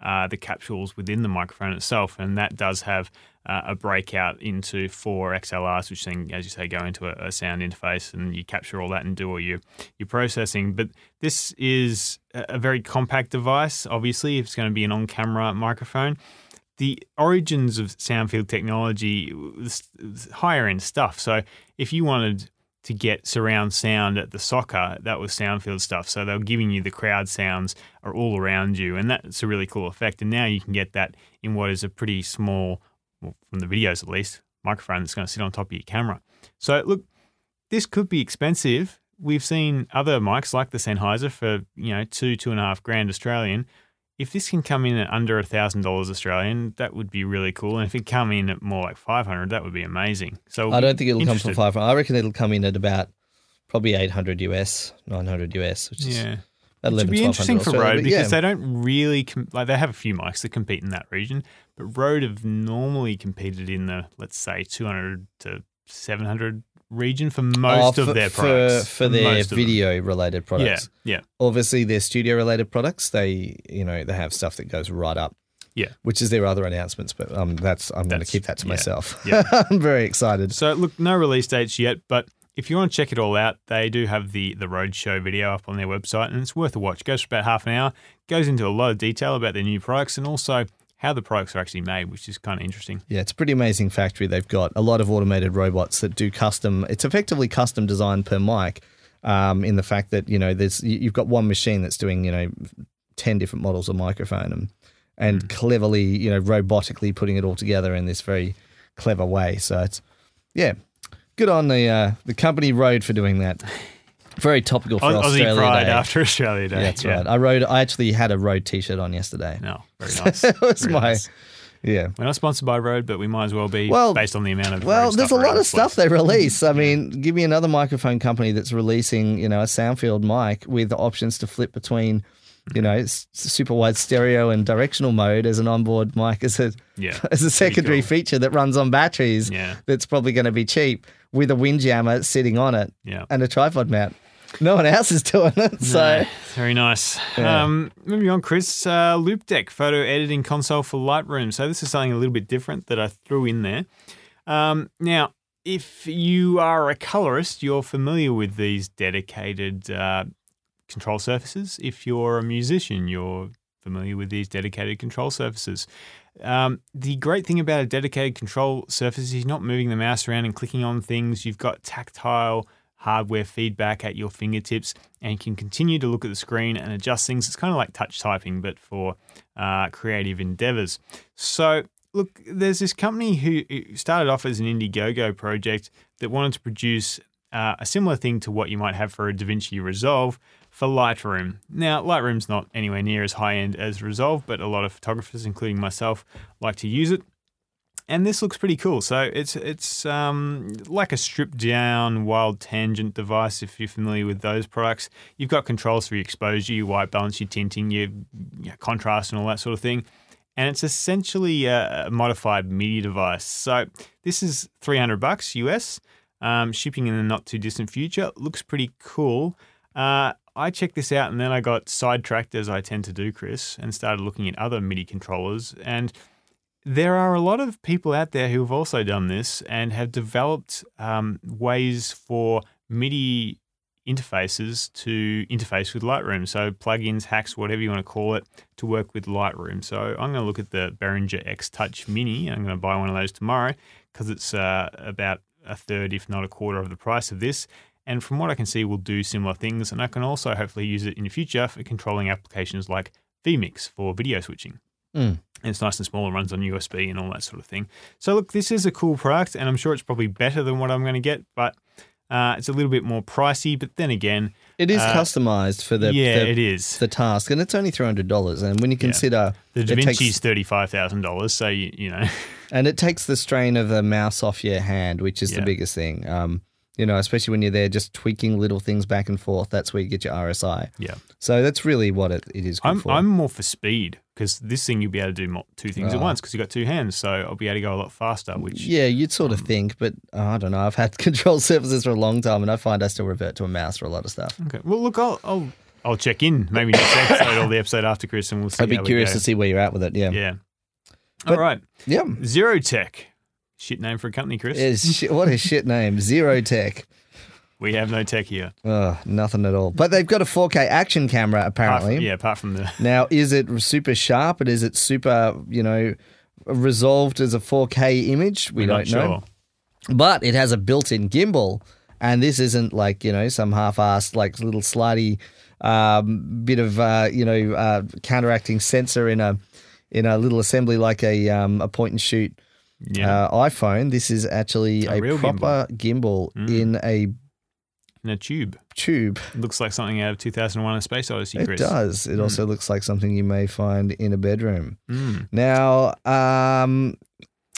Speaker 1: uh, the capsules within the microphone itself, and that does have uh, a breakout into four XLRs, which then, as you say, go into a, a sound interface, and you capture all that and do all your your processing. But this is a very compact device. Obviously, if it's going to be an on-camera microphone, the origins of Soundfield technology was was higher end stuff. So if you wanted to get surround sound at the soccer, that was Soundfield stuff. So they were giving you the crowd sounds are all around you, and that's a really cool effect. And now you can get that in what is a pretty small, well, from the videos at least, microphone that's going to sit on top of your camera. So look, this could be expensive. We've seen other mics like the Sennheiser for you know two two and a half grand Australian. If this can come in at under a thousand dollars Australian, that would be really cool. And if it come in at more like five hundred, that would be amazing. So
Speaker 2: I don't think it'll come from five. I reckon it'll come in at about probably 800 US, 900 US, which is
Speaker 1: Yeah, it
Speaker 2: 11,
Speaker 1: should be interesting for Rode
Speaker 2: but yeah.
Speaker 1: because they don't really com- like they have a few mics that compete in that region, but Rode have normally competed in the let's say two hundred to seven hundred region for most
Speaker 2: Oh,
Speaker 1: of
Speaker 2: for,
Speaker 1: their
Speaker 2: for-
Speaker 1: products.
Speaker 2: for, their
Speaker 1: most them.
Speaker 2: video related products.
Speaker 1: yeah, Yeah.
Speaker 2: Obviously, their studio related products, they you know they have stuff that goes right up.
Speaker 1: Yeah.
Speaker 2: which is their other announcements, but um, that's I'm going to keep that to
Speaker 1: yeah,
Speaker 2: myself.
Speaker 1: yeah.
Speaker 2: I'm very excited.
Speaker 1: So look, no release dates yet, but if you want to check it all out, they do have the the Roadshow video up on their website, and it's worth a watch. It goes for about half an hour. Goes into a lot of detail about their new products and also how the products are actually made, which is kind of interesting.
Speaker 2: Yeah, it's a pretty amazing factory. They've got a lot of automated robots that do custom. It's effectively custom designed per mic. Um, in the fact that you know there's you- you've got one machine that's doing you know ten different models of microphone and and cleverly you know robotically putting it all together in this very clever way. So it's yeah, good on the uh, the company Rode for doing that. Very topical for
Speaker 1: Aussie
Speaker 2: Australia
Speaker 1: pride
Speaker 2: Day.
Speaker 1: after Australia Day.
Speaker 2: Yeah, that's
Speaker 1: Yeah.
Speaker 2: right. I rode. I actually had a Rode T-shirt on yesterday.
Speaker 1: No, very nice.
Speaker 2: it was
Speaker 1: Very
Speaker 2: my
Speaker 1: nice.
Speaker 2: Yeah.
Speaker 1: We're not sponsored by Rode, but we might as well be
Speaker 2: Well-
Speaker 1: based on the amount of
Speaker 2: Well, there's a lot of stuff
Speaker 1: place.
Speaker 2: they release. I mean, give me another microphone company that's releasing, you know, a Soundfield mic with options to flip between, you know, super wide stereo and directional mode as an onboard mic as a
Speaker 1: Yeah,
Speaker 2: as a secondary
Speaker 1: cool.
Speaker 2: feature that runs on batteries.
Speaker 1: Yeah.
Speaker 2: That's probably going to be cheap with a windjammer sitting on it
Speaker 1: Yeah.
Speaker 2: and a tripod mount. No one else is doing it. So
Speaker 1: No, very nice.
Speaker 2: Yeah.
Speaker 1: Um, moving on, Chris. Uh, Loupedeck photo editing console for Lightroom. So this is something a little bit different that I threw in there. Um, now, if you are a colorist, you're familiar with these dedicated uh, control surfaces. If you're a musician, you're familiar with these dedicated control surfaces. Um, the great thing about a dedicated control surface is you're not moving the mouse around and clicking on things. You've got tactile hardware feedback at your fingertips and can continue to look at the screen and adjust things. It's kind of like touch typing, but for uh, creative endeavors. So, look, there's this company who started off as an Indiegogo project that wanted to produce uh, a similar thing to what you might have for a DaVinci Resolve for Lightroom. Now, Lightroom's not anywhere near as high end as Resolve, but a lot of photographers, including myself, like to use it. And this looks pretty cool. So it's it's um, like a stripped down wild tangent device. If you're familiar with those products, you've got controls for your exposure, your white balance, your tinting, your, your contrast, and all that sort of thing. And it's essentially a modified MIDI device. So this is 300 bucks US, um, shipping in the not too distant future. Looks pretty cool. Uh, I checked this out and then I got sidetracked as I tend to do, Chris, and started looking at other MIDI controllers and there are a lot of people out there who have also done this and have developed um, ways for MIDI interfaces to interface with Lightroom. So plugins, hacks, whatever you want to call it, to work with Lightroom. So I'm going to look at the Behringer X Touch Mini. I'm going to buy one of those tomorrow because it's uh, about a third, if not a quarter, of the price of this. And from what I can see, will do similar things. And I can also hopefully use it in the future for controlling applications like vMix for video switching.
Speaker 2: Mm.
Speaker 1: It's nice and small and runs on USB and all that sort of thing. So, look, this is a cool product, and I'm sure it's probably better than what I'm going to get, but uh, it's a little bit more pricey. But then again,
Speaker 2: it is
Speaker 1: Uh,
Speaker 2: customized for the,
Speaker 1: yeah,
Speaker 2: the,
Speaker 1: it is.
Speaker 2: the task, and it's only three hundred dollars. And when you consider
Speaker 1: The
Speaker 2: it
Speaker 1: DaVinci's
Speaker 2: takes-
Speaker 1: thirty-five thousand dollars, so you you know,
Speaker 2: and it takes the strain of the mouse off your hand, which is the biggest thing. Um, you know, especially when you're there just tweaking little things back and forth. That's where you get your RSI.
Speaker 1: yeah.
Speaker 2: So that's really what it, it is good
Speaker 1: I'm
Speaker 2: for.
Speaker 1: I'm more for speed because this thing you'll be able to do two things at
Speaker 2: Oh.
Speaker 1: once because you've got two hands, so I'll be able to go a lot faster. Which
Speaker 2: yeah, you'd sort
Speaker 1: Um,
Speaker 2: of think, but uh, I don't know. I've had control surfaces for a long time, and I find I still revert to a mouse for a lot of stuff.
Speaker 1: okay. Well, look, I'll I'll, I'll check in maybe next episode or the episode after Chris, and we'll see.
Speaker 2: I'd be curious to see where you're at with it. Yeah,
Speaker 1: Yeah.
Speaker 2: But-
Speaker 1: All right.
Speaker 2: yeah.
Speaker 1: Zero Tech. Shit name for a company, Chris.
Speaker 2: Shi- what a shit name, Zero Tech.
Speaker 1: We have no tech here.
Speaker 2: Oh, nothing at all. But they've got a 4K action camera
Speaker 1: Apart
Speaker 2: apparently.
Speaker 1: from, yeah, apart from the
Speaker 2: Now, is it super sharp? And is it super, you know, resolved as a 4K image? We
Speaker 1: we're
Speaker 2: don't know.
Speaker 1: sure.
Speaker 2: But it has a built-in gimbal, and this isn't like you know some half-assed like little slidey um, bit of uh, you know uh, counteracting sensor in a in a little assembly like a um, a point and shoot
Speaker 1: Yeah.
Speaker 2: uh, iPhone. This is actually
Speaker 1: A
Speaker 2: a,
Speaker 1: real
Speaker 2: proper gimbal,
Speaker 1: Mm.
Speaker 2: in a
Speaker 1: in a tube.
Speaker 2: tube.
Speaker 1: It looks like something out of 2001: A Space Odyssey,
Speaker 2: It does. It also looks like something you may find in a bedroom.
Speaker 1: Mm.
Speaker 2: Now, um,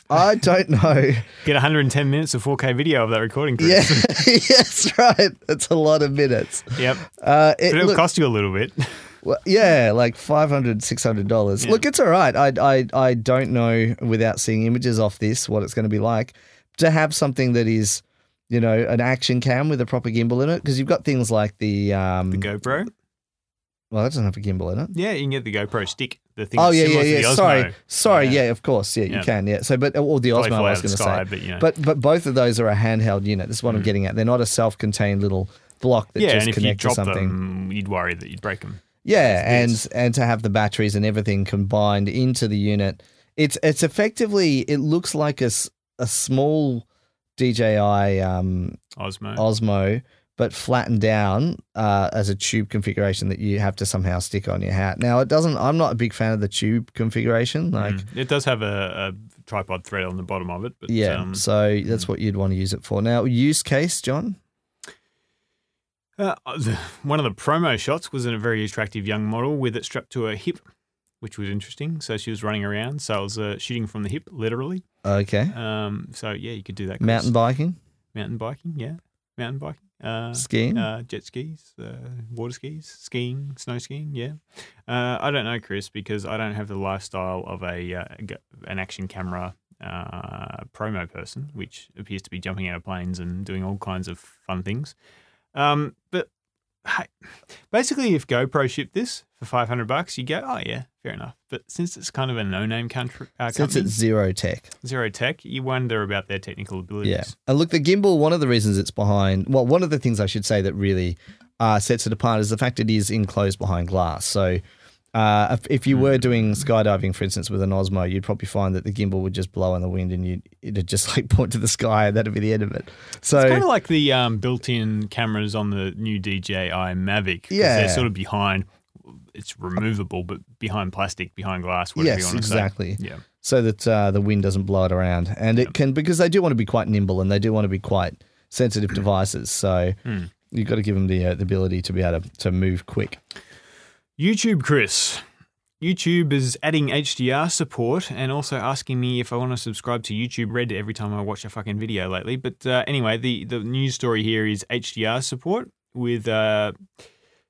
Speaker 2: I don't know.
Speaker 1: Get 110 minutes of 4K video of that recording, Chris.
Speaker 2: Yeah, yes, right. That's a lot of minutes.
Speaker 1: yep.
Speaker 2: Uh, it,
Speaker 1: But it'll
Speaker 2: look-
Speaker 1: cost you a little bit.
Speaker 2: Well, yeah, like $500, $600.
Speaker 1: Yeah.
Speaker 2: Look, it's all right. I, I, I don't know without seeing images off this what it's going to be like to have something that is, you know, an action cam with a proper gimbal in it. Because you've got things like the. Um,
Speaker 1: The GoPro.
Speaker 2: well, that doesn't have a gimbal in it.
Speaker 1: Yeah, you can get the GoPro stick. The thing
Speaker 2: Oh, yeah, yeah, yeah. Sorry. Sorry.
Speaker 1: Yeah.
Speaker 2: Yeah. of course. Yeah, you
Speaker 1: Yeah.
Speaker 2: can. Yeah. So, but, or the
Speaker 1: Probably
Speaker 2: Osmo, I was going to say.
Speaker 1: but you know.
Speaker 2: But, but both of those are a handheld unit. That's what I'm getting at. They're not a self contained little block that
Speaker 1: Mm. yeah,
Speaker 2: just
Speaker 1: and if you
Speaker 2: connects to something.
Speaker 1: them, you'd worry that you'd break them.
Speaker 2: Yeah, and and to have the batteries and everything combined into the unit, it's it's effectively it looks like a, a small DJI um,
Speaker 1: Osmo.
Speaker 2: Osmo, but flattened down uh, as a tube configuration that you have to somehow stick on your hat. Now it doesn't. I'm not a big fan of the tube configuration. Like,
Speaker 1: Mm. It does have a, a tripod thread on the bottom of it, but
Speaker 2: yeah,
Speaker 1: um,
Speaker 2: so that's what you'd want to use it for. Now, use case, John.
Speaker 1: Uh, one of the promo shots was in a very attractive young model with it strapped to her hip which was interesting. So she was running around. So it was uh, shooting from the hip, literally.
Speaker 2: Okay.
Speaker 1: Um, so yeah, you could do that.
Speaker 2: Mountain biking,
Speaker 1: mountain biking, yeah, mountain biking, uh,
Speaker 2: skiing.
Speaker 1: uh, jet skis, uh, water skis, skiing, snow skiing. Yeah, uh, I don't know, Chris, because I don't have the lifestyle of a uh, an action camera uh, promo person, which appears to be jumping out of planes and doing all kinds of fun things. Um, but hey, basically, if GoPro shipped this for five hundred bucks, you go, oh yeah, fair enough. But since it's kind of a no-name country, uh,
Speaker 2: Since
Speaker 1: company,
Speaker 2: it's zero tech.
Speaker 1: zero tech, you wonder about their technical abilities.
Speaker 2: Yeah. And look, the gimbal, one of the reasons it's behind, well, one of the things I should say that really uh, sets it apart is the fact it is enclosed behind glass. So uh, if, if you were doing skydiving, for instance, with an Osmo, you'd probably find that the gimbal would just blow in the wind and you'd, it'd just like point to the sky and that'd be the end of it. So,
Speaker 1: It's kind of like the um, built-in cameras on the new DJI Mavic.
Speaker 2: Yeah.
Speaker 1: they're sort of behind. It's removable, but behind plastic, behind glass. Whatever you
Speaker 2: yes,
Speaker 1: want to
Speaker 2: exactly.
Speaker 1: say. Yeah,
Speaker 2: So that uh, the wind doesn't blow it around. And it can, because they do want to be quite nimble and they do want to be quite sensitive devices. So
Speaker 1: Hmm.
Speaker 2: you've got to give them the, uh, the ability to be able to, to move quick.
Speaker 1: YouTube, Chris. YouTube is adding HDR support and also asking me if I want to subscribe to YouTube Red every time I watch a fucking video lately. But uh, anyway, the, the news story here is HDR support with uh,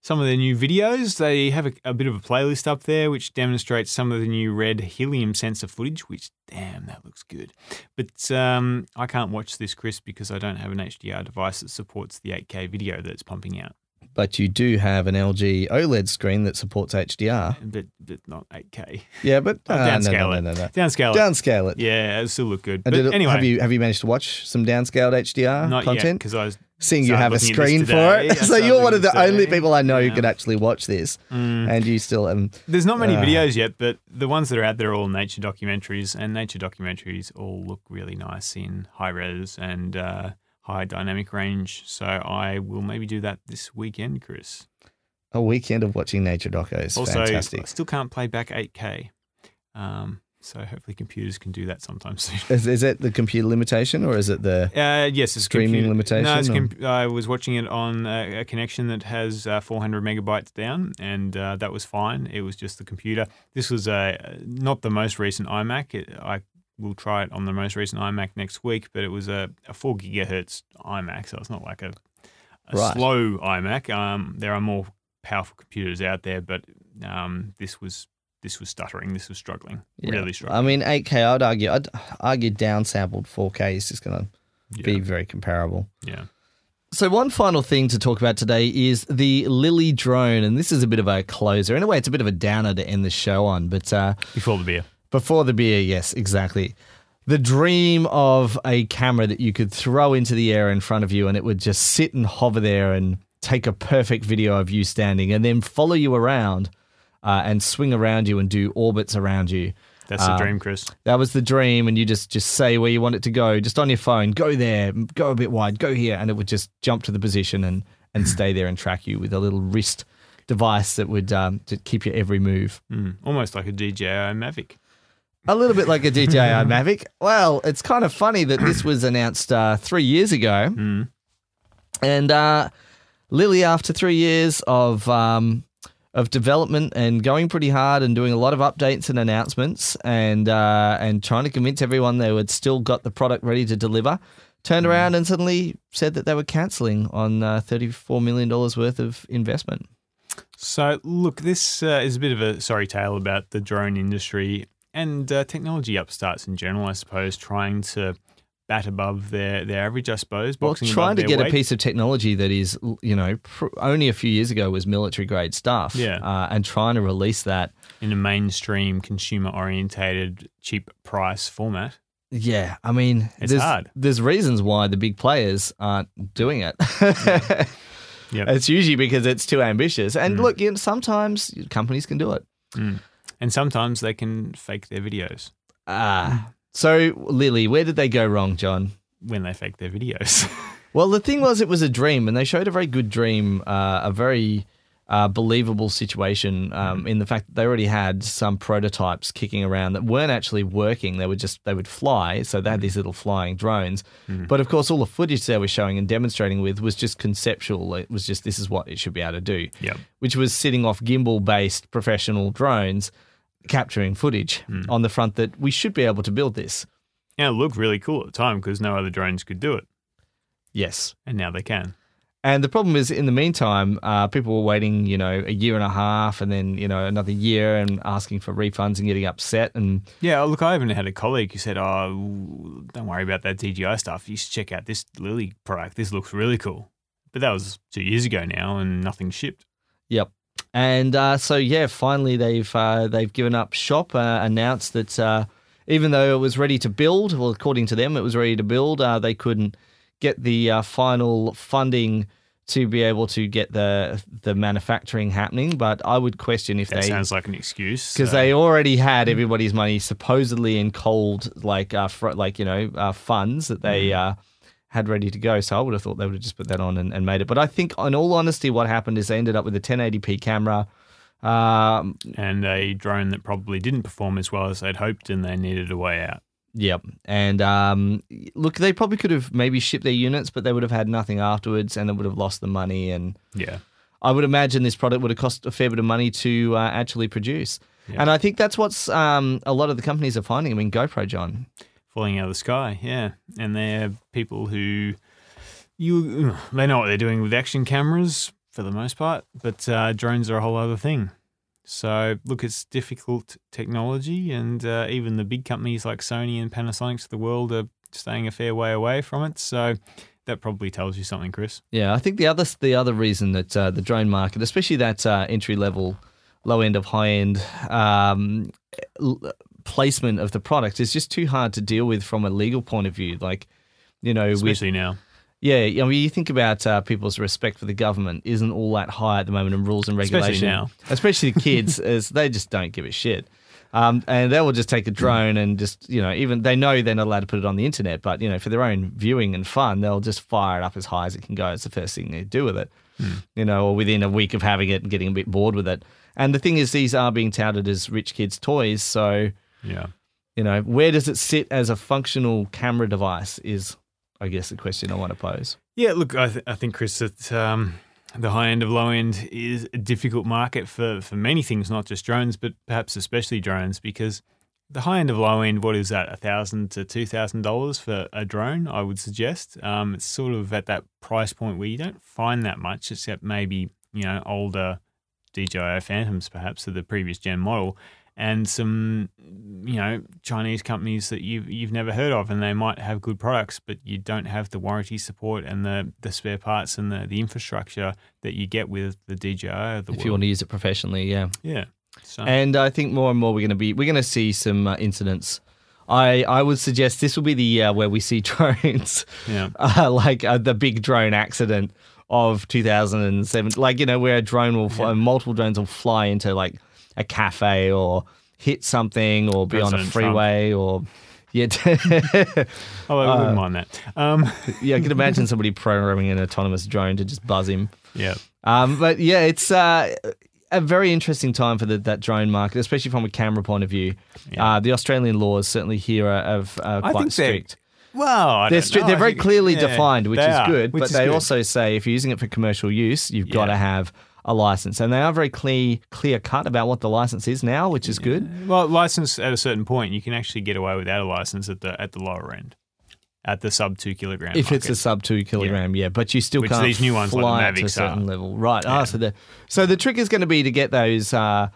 Speaker 1: some of the new videos. They have a, a bit of a playlist up there which demonstrates some of the new Red helium sensor footage, which, damn, that looks good. But um, I can't watch this, Chris, because I don't have an HDR device that supports the 8K video that's pumping out,
Speaker 2: But you do have an LG OLED screen that supports HDR.
Speaker 1: but, but not 8K.
Speaker 2: Yeah, but uh, no,
Speaker 1: downscale
Speaker 2: no,
Speaker 1: it.
Speaker 2: no, no, no.
Speaker 1: Downscale it.
Speaker 2: Downscale it.
Speaker 1: Yeah, it still look good. But
Speaker 2: it-
Speaker 1: anyway,
Speaker 2: have you have you managed to watch some downscaled HDR
Speaker 1: not
Speaker 2: content?
Speaker 1: because I was
Speaker 2: Seeing you have a
Speaker 1: looking at this
Speaker 2: screen for it, so you're one of the only people I know who
Speaker 1: Yeah.
Speaker 2: could actually watch this,
Speaker 1: Mm.
Speaker 2: and you still um,
Speaker 1: There's not many
Speaker 2: Uh.
Speaker 1: videos yet, but the ones that are out there are all nature documentaries, and nature documentaries all look really nice in high res and uh, high dynamic range. So I will maybe do that this weekend, Chris.
Speaker 2: a weekend of watching nature docos.
Speaker 1: also,
Speaker 2: Fantastic.
Speaker 1: I still can't play back 8K, um, so hopefully computers can do that sometime soon.
Speaker 2: Is, is it the computer limitation or is it the?
Speaker 1: Uh, yes, it's
Speaker 2: Streaming
Speaker 1: computer-
Speaker 2: limitation,
Speaker 1: No, it's
Speaker 2: or-
Speaker 1: comp- I was watching it on a, a connection that has uh, 400 megabytes down, and uh, that was fine. It was just the computer. This was uh, not the most recent iMac. It, I will try it on the most recent iMac next week, but it was a, a four gigahertz iMac, so it's not like a, a
Speaker 2: Right.
Speaker 1: slow iMac. Um, there are more powerful computers out there, but um, this was this was stuttering. This was struggling,
Speaker 2: Yeah.
Speaker 1: really struggling.
Speaker 2: I mean, 8K. I'd argue. I'd argue downsampled 4K is just going to
Speaker 1: yeah,
Speaker 2: be very comparable.
Speaker 1: yeah.
Speaker 2: So, one final thing to talk about today is the Lily drone. And this is a bit of a closer. In a way, it's a bit of a downer to end the show on. But uh,
Speaker 1: Before the beer.
Speaker 2: Before the beer, yes, exactly. The dream of a camera that you could throw into the air in front of you and it would just sit and hover there and take a perfect video of you standing and then follow you around uh, and swing around you and do orbits around you.
Speaker 1: That's the
Speaker 2: Um,
Speaker 1: dream, Chris.
Speaker 2: That was the dream, and you just just say where you want it to go, just on your phone. Go there, go a bit wide, go here, and it would just jump to the position and and stay there and track you with a little wrist device that would um, to keep your every move.
Speaker 1: Mm, almost like a DJI Mavic.
Speaker 2: A little bit like a DJI Mavic. Well, it's kind of funny that this was announced uh, three years ago,
Speaker 1: Mm.
Speaker 2: and uh, Lily, after three years of um, of development and going pretty hard and doing a lot of updates and announcements and uh, and trying to convince everyone they had still got the product ready to deliver, turned around and suddenly said that they were cancelling on uh, thirty four million dollars worth of investment.
Speaker 1: So, look, this uh, is a bit of a sorry tale about the drone industry and uh, technology upstarts in general, I suppose, trying to bat above their, their average, I suppose.
Speaker 2: Well, trying to get a piece of technology that is, you know, pr- only a few years ago was military grade stuff,
Speaker 1: Yeah.
Speaker 2: uh, and trying to release that,
Speaker 1: in a mainstream, consumer orientated, cheap price format.
Speaker 2: yeah, I mean,
Speaker 1: It's
Speaker 2: there's,
Speaker 1: hard.
Speaker 2: There's reasons why the big players aren't doing it.
Speaker 1: Yep.
Speaker 2: It's usually because it's too ambitious. And
Speaker 1: Mm.
Speaker 2: look, you know, sometimes companies can do it.
Speaker 1: Mm. And sometimes they can fake their videos
Speaker 2: Ah. So, Lily, where did they go wrong, John?
Speaker 1: when they fake their videos.
Speaker 2: Well, the thing was, it was a dream, and they showed a very good dream, uh, a very uh, believable situation um, in the fact that they already had some prototypes kicking around that weren't actually working. They would just they would fly, so they had these little flying drones. But of course, all the footage they were showing and demonstrating with was just conceptual. It was just this is what it should be able to do,
Speaker 1: yep.
Speaker 2: which was sitting off gimbal based professional drones. Capturing footage on the front that we should be able to build this.
Speaker 1: Yeah, it looked really cool at the time because no other drones could do it,
Speaker 2: Yes.
Speaker 1: and now they can.
Speaker 2: And the problem is, in the meantime, uh, people were waiting, you know, a year and a half, and then you know another year, and asking for refunds and getting upset. And
Speaker 1: Yeah, look, I even had a colleague who said, "Oh, don't worry about that DJI stuff. You should check out this Lily product. This looks really cool." But that was two years ago now, and nothing shipped.
Speaker 2: Yep. And uh, so yeah, finally they've uh, they've given up shop. Uh, announced that uh, even though it was ready to build, well, according to them, it was ready to build. Uh, they couldn't get the uh, final funding to be able to get the the manufacturing happening. But I would question if
Speaker 1: That
Speaker 2: they
Speaker 1: sounds like an excuse.
Speaker 2: because
Speaker 1: so-
Speaker 2: they already had everybody's money supposedly in cold like uh, fr- like you know uh, funds that they uh, had ready to go. So I would have thought they would have just put that on and, and made it. But I think, in all honesty, what happened is they ended up with a 1080p camera. Um,
Speaker 1: and a drone that probably didn't perform as well as they'd hoped, and they needed a way out.
Speaker 2: Yep. And um, look, they probably could have maybe shipped their units, but they would have had nothing afterwards, and it would have lost the money. And
Speaker 1: Yeah,
Speaker 2: I would imagine this product would have cost a fair bit of money to uh, actually produce.
Speaker 1: Yeah.
Speaker 2: And I think that's what's um, a lot of the companies are finding. I mean, GoPro, John.
Speaker 1: Falling out of the sky. Yeah, and they're people who you they know what they're doing with action cameras for the most part, but uh, drones are a whole other thing. So look, it's difficult technology, and uh, even the big companies like Sony and Panasonic of the world are staying a fair way away from it. So that probably tells you something, Chris.
Speaker 2: Yeah, I think the other the other reason that uh, the drone market, especially that uh, entry level, low end of high end um, placement of the product, is just too hard to deal with from a legal point of view. Like, you know, with
Speaker 1: Especially now.
Speaker 2: yeah, I mean, you think about uh, people's respect for the government isn't all that high at the moment in rules and regulation, Especially
Speaker 1: now.
Speaker 2: especially the kids, as they just don't give a shit. Um, and they will just take a drone and just, you know, even they know they're not allowed to put it on the internet, but, you know, for their own viewing and fun, they'll just fire it up as high as it can go. It's the first thing they do with it, you know, or within a week of having it and getting a bit bored with it. And the thing is, these are being touted as rich kids' toys. So,
Speaker 1: Yeah.
Speaker 2: you know, where does it sit as a functional camera device is, I guess, the question I want to pose.
Speaker 1: Yeah, look, I, th- I think, Chris, that um, the high end of low end is a difficult market for, for many things, not just drones, but perhaps especially drones, because the high end of low end, what is that, a thousand to two thousand dollars for a drone? I would suggest. Um, it's sort of at that price point where you don't find that much, except maybe you know older DJI Phantoms, perhaps of the previous gen model, and some you know Chinese companies that you've you've never heard of, and they might have good products, but you don't have the warranty support and the the spare parts and the the infrastructure that you get with the DJI the
Speaker 2: If
Speaker 1: world.
Speaker 2: you want to use it professionally, yeah.
Speaker 1: yeah. So
Speaker 2: And I think more and more we're going to be we're going to see some uh, incidents. I I would suggest this will be the year where we see drones,
Speaker 1: yeah.
Speaker 2: uh, like uh, the big drone accident of 2007, like you know where a drone will fly, multiple drones will fly into like a cafe or hit something or be on a
Speaker 1: President Trump.
Speaker 2: freeway or yeah.
Speaker 1: Oh, I wouldn't mind that. Um,
Speaker 2: yeah, I can imagine somebody programming an autonomous drone to just buzz him.
Speaker 1: yeah.
Speaker 2: Um, but yeah, it's uh, a very interesting time for the, that drone market, especially from a camera point of view.
Speaker 1: Yeah.
Speaker 2: Uh, the Australian laws certainly here are, are, quite strict.
Speaker 1: Well, I
Speaker 2: They're, stri- they're very
Speaker 1: think-
Speaker 2: clearly
Speaker 1: yeah,
Speaker 2: defined, which is good.
Speaker 1: which
Speaker 2: but
Speaker 1: is
Speaker 2: they
Speaker 1: good.
Speaker 2: also say if you're using it for commercial use, you've got to have a license, and they are very clear clear cut about what the license is now, which is good.
Speaker 1: Well, license at a certain point, you can actually get away without a license at the at the lower end, at the sub two kilogram.
Speaker 2: If it's a sub two kilogram, yeah. but you still
Speaker 1: Which
Speaker 2: can't
Speaker 1: these new ones like the
Speaker 2: fly to a certain
Speaker 1: are.
Speaker 2: level, right? Ah, so the so the trick is going to be to get those uh,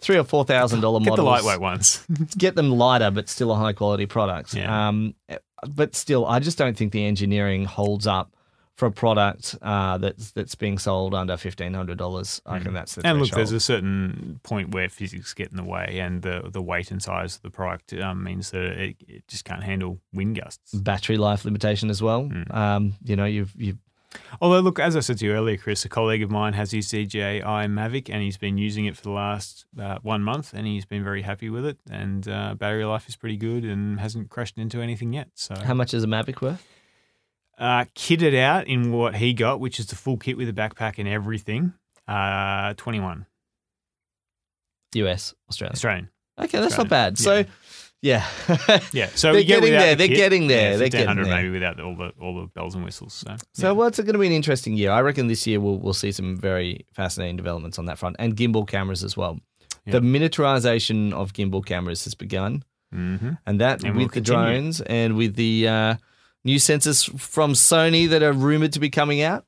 Speaker 2: three or four thousand dollar models, get
Speaker 1: the lightweight ones.
Speaker 2: get them lighter, but still a high quality product.
Speaker 1: Yeah.
Speaker 2: Um, but still, I just don't think the engineering holds up for a product uh, that's that's being sold under fifteen hundred dollars. I reckon that's the
Speaker 1: and look, there's a certain point where physics get in the way, and the the weight and size of the product um, means that it, it just can't handle wind gusts.
Speaker 2: battery life limitation as well.
Speaker 1: Hmm.
Speaker 2: Um, you know, you've you've
Speaker 1: Although, look, as I said to you earlier, Chris, a colleague of mine has his DJI Mavic, and he's been using it for the last uh, one month, and he's been very happy with it. And uh, battery life is pretty good, and hasn't crashed into anything yet. So,
Speaker 2: how much is a Mavic worth?
Speaker 1: Uh, kitted out in what he got, which is the full kit with a backpack and everything, uh, twenty one
Speaker 2: US, Australia.
Speaker 1: Australian.
Speaker 2: Okay, that's not bad. So, yeah,
Speaker 1: Yeah, so
Speaker 2: They're getting there,
Speaker 1: the
Speaker 2: they're getting there,
Speaker 1: Yeah,
Speaker 2: they're getting there.
Speaker 1: maybe without all the all the bells and whistles. So,
Speaker 2: So
Speaker 1: yeah.
Speaker 2: well, it's going to be an interesting year. I reckon this year we'll we'll see some very fascinating developments on that front, and gimbal cameras as well. The miniaturization of gimbal cameras has begun,
Speaker 1: Mm-hmm.
Speaker 2: and that
Speaker 1: And
Speaker 2: with the
Speaker 1: continue.
Speaker 2: drones and with the uh, new sensors from Sony that are rumored to be coming out.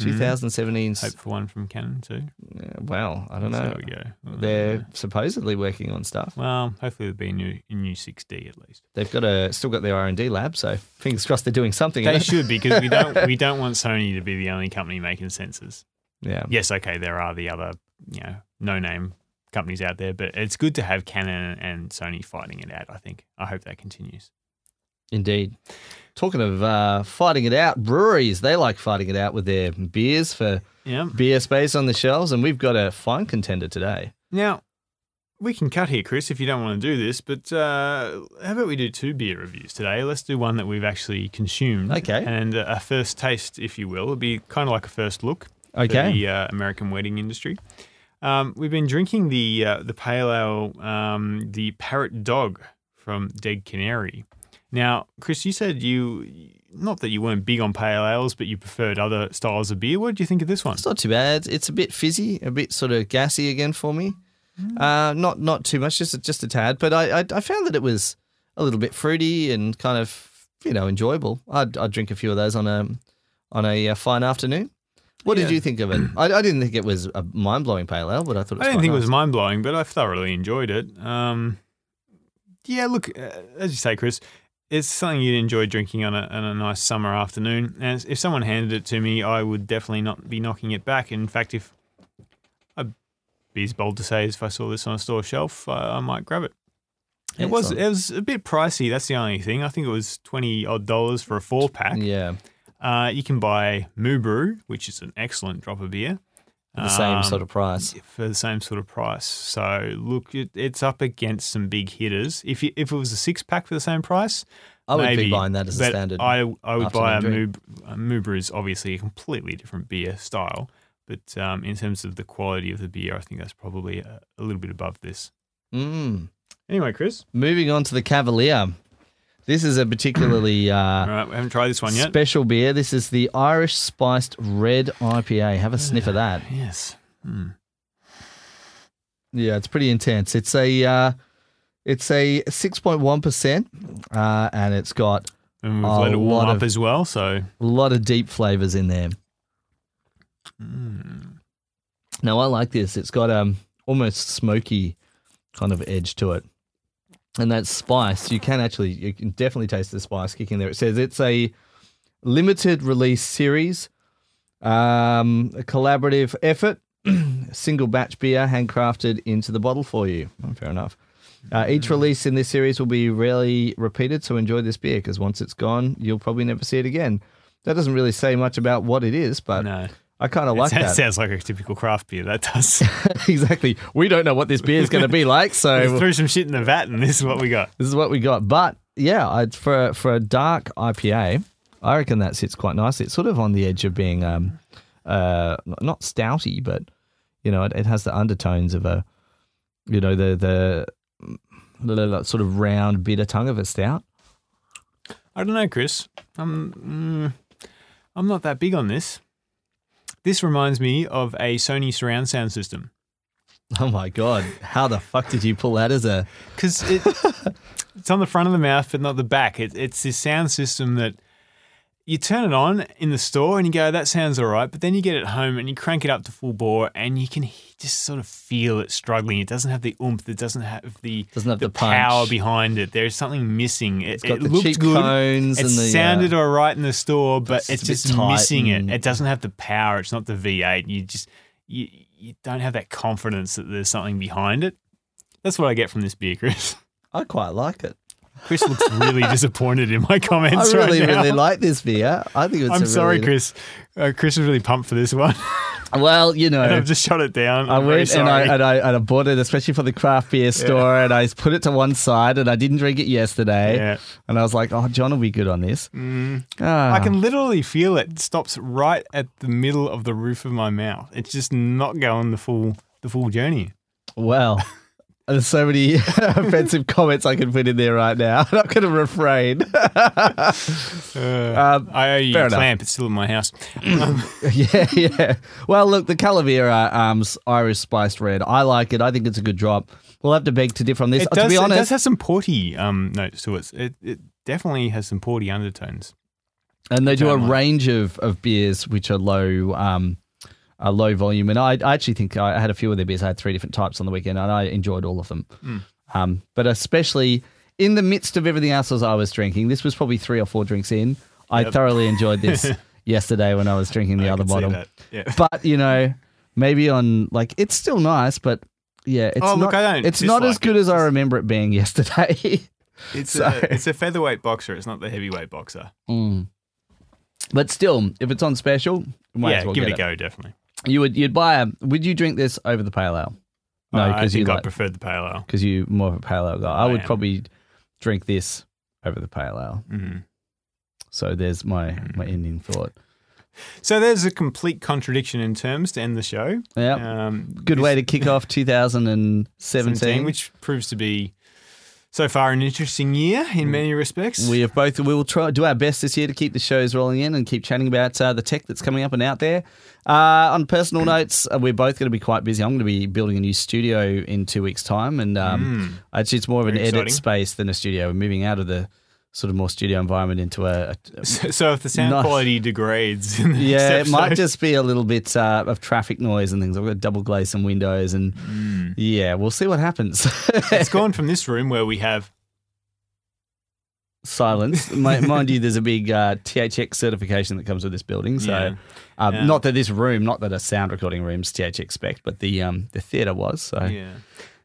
Speaker 1: Mhm.
Speaker 2: 2017's.
Speaker 1: Hope for one from Canon too.
Speaker 2: Yeah, well, I don't
Speaker 1: So
Speaker 2: know.
Speaker 1: There we go.
Speaker 2: They're supposedly working on stuff.
Speaker 1: well, hopefully there'll be a new, a new 6D at least.
Speaker 2: They've got a still got their R and D lab, so fingers crossed they're doing something. in
Speaker 1: They should because we don't we don't want Sony to be the only company making sensors.
Speaker 2: Yeah.
Speaker 1: Yes, okay, there are the other you know no name companies out there, but it's good to have Canon and Sony fighting it out. I think. I hope that continues.
Speaker 2: Indeed. Talking of uh, fighting it out, breweries, they like fighting it out with their beers for
Speaker 1: Yeah.
Speaker 2: beer space on the shelves, and we've got a fine contender today.
Speaker 1: Now, we can cut here, Chris, if you don't want to do this, but uh, how about we do two beer reviews today? Let's do one that we've actually consumed.
Speaker 2: Okay.
Speaker 1: And a first taste, if you will. It'll be kind of like a first look
Speaker 2: Okay.
Speaker 1: the uh, American wedding industry. Um, we've been drinking the uh, the pale ale, um, the Parrot Dog from Dead Canary. Now, Chris, you said you not that you weren't big on pale ales, but you preferred other styles of beer. What did you think of this one?
Speaker 2: It's not too bad. It's a bit fizzy, a bit sort of gassy again for me. Uh, not not too much, just a, just a tad. But I, I I found that it was a little bit fruity and kind of you know enjoyable. I'd I'd drink a few of those on a on a uh, fine afternoon. What did you think of it? I, I didn't think it was a mind blowing pale ale, but I thought it was
Speaker 1: I didn't think it was mind blowing, but I thoroughly enjoyed it. Um, yeah, look, uh, as you say, Chris, it's something you'd enjoy drinking on a, on a nice summer afternoon. And if someone handed it to me, I would definitely not be knocking it back. In fact, if I'd be as bold to say as if I saw this on a store shelf, uh, I might grab it. It was it was a bit pricey. That's the only thing. I think it was twenty odd dollars for a four pack.
Speaker 2: Yeah,
Speaker 1: Uh, you can buy Moo Brew, which is an excellent drop of beer.
Speaker 2: For the same
Speaker 1: Um,
Speaker 2: sort of price.
Speaker 1: for the same sort of price. So look, it, it's up against some big hitters. If you, if it was a six pack for the same price,
Speaker 2: I would
Speaker 1: maybe,
Speaker 2: be buying that as a standard.
Speaker 1: I I would buy a Moob. A is obviously a completely different beer style, but um, in terms of the quality of the beer, I think that's probably a, a little bit above this.
Speaker 2: Mm.
Speaker 1: Anyway, Chris,
Speaker 2: Moving on to the Cavalier. This is a particularly uh,
Speaker 1: all right, we haven't tried this one yet.
Speaker 2: special beer. This is the Irish Spiced Red IPA. Have a sniff of that.
Speaker 1: Yes. Hmm.
Speaker 2: Yeah, it's pretty intense. It's a uh, it's a six point one percent, uh, and it's got
Speaker 1: And we've
Speaker 2: A
Speaker 1: let it warm
Speaker 2: lot
Speaker 1: up
Speaker 2: of-
Speaker 1: as well, so
Speaker 2: a lot of deep flavors in there.
Speaker 1: mm.
Speaker 2: Now I like this. It's got um almost smoky kind of edge to it. And that spice, you can actually you can definitely taste the spice kicking there. It says it's a limited release series, um, a collaborative effort, single batch beer handcrafted into the bottle for you. Oh, fair enough. Uh, each release in this series will be rarely repeated, so enjoy this beer because once it's gone, you'll probably never see it again. That doesn't really say much about what it is, but
Speaker 1: no,
Speaker 2: I kind of like that.
Speaker 1: sounds like a typical craft beer. That does.
Speaker 2: exactly. We don't know what this beer is going to be like,
Speaker 1: we
Speaker 2: so
Speaker 1: threw some shit in the vat, and this is what we got.
Speaker 2: this is what we got. But yeah, for for a dark IPA, I reckon that sits quite nicely. It's sort of on the edge of being um, uh, not stouty, but you know, it, it has the undertones of a, you know, the the, the, the sort of round bitter tongue of a stout.
Speaker 1: I don't know, Chris. I'm mm, I'm not that big on this. This reminds me of a Sony surround sound system
Speaker 2: Oh my god, how the fuck did you pull that as a?
Speaker 1: because it, it's on the front of the mouth but not the back. It, it's this sound system that you turn it on in the store and you go, "That sounds all right," but then you get it home and you crank it up to full bore and you can just sort of feel it struggling. It doesn't have the oomph. It doesn't have the
Speaker 2: Doesn't have the
Speaker 1: power
Speaker 2: punch.
Speaker 1: behind it. There's something missing. It, it
Speaker 2: the
Speaker 1: looked good. It
Speaker 2: the, uh,
Speaker 1: sounded all right in the store, but
Speaker 2: it's
Speaker 1: it's, just missing it. It doesn't have the power. It's not the V8. You just you you don't have that confidence that there's something behind it. That's what I get from this beer, Chris.
Speaker 2: I quite like it.
Speaker 1: Chris looks really disappointed in my comments
Speaker 2: I really,
Speaker 1: right now.
Speaker 2: really like this beer. I think it's.
Speaker 1: I'm sorry,
Speaker 2: really,
Speaker 1: Chris. Uh, Chris was really pumped for this one.
Speaker 2: Well, you know,
Speaker 1: and I've just shut it down.
Speaker 2: I
Speaker 1: I'm very
Speaker 2: went and I, and I and I bought it especially for the craft beer store, and I put it to one side, and I didn't drink it yesterday,
Speaker 1: Yeah.
Speaker 2: and I was like, "Oh, John will be good on this."
Speaker 1: Mm.
Speaker 2: Ah,
Speaker 1: I can literally feel it. it stops right at the middle of the roof of my mouth. It's just not going the full the full journey.
Speaker 2: well, there's so many offensive comments I can put in there right now. I'm not going to refrain. Um,
Speaker 1: I owe you a clamp. It's still in my house. Um,
Speaker 2: yeah, yeah. Well, look, the Calavera um, Irish spiced red. I like it. I think it's a good drop. We'll have to beg to differ on this.
Speaker 1: it,
Speaker 2: Uh, to be honest,
Speaker 1: it does have some porty um, notes to it. it. It definitely has some porty undertones.
Speaker 2: and they do a range of, of beers which are low, um, are low volume. And I, I actually think I had a few of their beers. I had three different types on the weekend, and I enjoyed all of them.
Speaker 1: Hmm.
Speaker 2: Um, but especially in the midst of everything else as I was drinking, this was probably three or four drinks in. I
Speaker 1: Yep.
Speaker 2: thoroughly enjoyed this yesterday when I was drinking the
Speaker 1: I
Speaker 2: other bottle.
Speaker 1: Yeah.
Speaker 2: But you know, maybe on like it's still nice, but yeah, it's
Speaker 1: Oh,
Speaker 2: not.
Speaker 1: look, I don't
Speaker 2: it's not as good
Speaker 1: it.
Speaker 2: as I remember it being yesterday.
Speaker 1: It's
Speaker 2: So-
Speaker 1: a it's a featherweight boxer. It's not the heavyweight boxer.
Speaker 2: Mm. But still, if it's on special, might
Speaker 1: yeah,
Speaker 2: as well
Speaker 1: give it a go. Definitely.
Speaker 2: You would you'd buy a. Would you drink this over the pale ale? No,
Speaker 1: Uh, I
Speaker 2: because you
Speaker 1: think I
Speaker 2: like
Speaker 1: preferred the pale ale.
Speaker 2: because you're more of a pale ale guy. I,
Speaker 1: I
Speaker 2: would
Speaker 1: am.
Speaker 2: probably drink this over the pale ale.
Speaker 1: Mhm.
Speaker 2: So there's my
Speaker 1: Mm.
Speaker 2: my ending thought.
Speaker 1: So there's a complete contradiction in terms to end the show.
Speaker 2: Yeah,
Speaker 1: Um,
Speaker 2: good way to kick off 2017.
Speaker 1: 17, which proves to be so far an interesting year in many respects.
Speaker 2: We have both. We will try do our best this year to keep the shows rolling in and keep chatting about uh, the tech that's coming up and out there. Uh, on personal notes, uh, we're both going to be quite busy. I'm going to be building a new studio in two weeks' time, and um, actually, it's more of an
Speaker 1: Mm. Very
Speaker 2: edit
Speaker 1: exciting.
Speaker 2: space than a studio. We're moving out of the sort of more studio environment into a. a-
Speaker 1: so, so if the sound
Speaker 2: Nice.
Speaker 1: quality degrades,
Speaker 2: yeah, it might just be a little bit uh, of traffic noise and things. I've got to double glaze some windows, and
Speaker 1: Mm.
Speaker 2: yeah, we'll see what happens.
Speaker 1: it's gone from this room where we have
Speaker 2: Silence. Mind you, there's a big uh, THX certification that comes with this building. So,
Speaker 1: Yeah.
Speaker 2: um,
Speaker 1: Yeah.
Speaker 2: not that this room, not that a sound recording room's THX spec, but the um, the theatre was. So, yeah,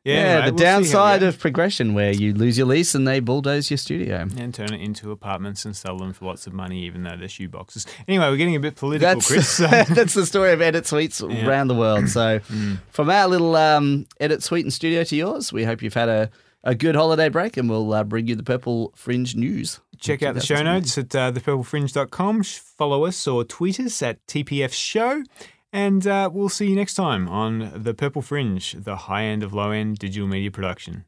Speaker 1: yeah, yeah. anyway,
Speaker 2: the
Speaker 1: we'll see how we
Speaker 2: downside of progression where you lose your lease and they bulldoze your studio.
Speaker 1: and turn it into apartments and sell them for lots of money, even though they're shoe boxes. Anyway, we're getting a bit political,
Speaker 2: That's
Speaker 1: Chris. so-
Speaker 2: that's the story of Edit Suites
Speaker 1: Yeah.
Speaker 2: around the world. So,
Speaker 1: Mm.
Speaker 2: from our little um, Edit Suite and studio to yours, we hope you've had a, a good holiday break, and we'll uh, bring you the Purple Fringe news.
Speaker 1: Check out the show notes at uh, thepurplefringe.com. Follow us or tweet us at TPF Show. And uh, we'll see you next time on The Purple Fringe, the high end of low end digital media production.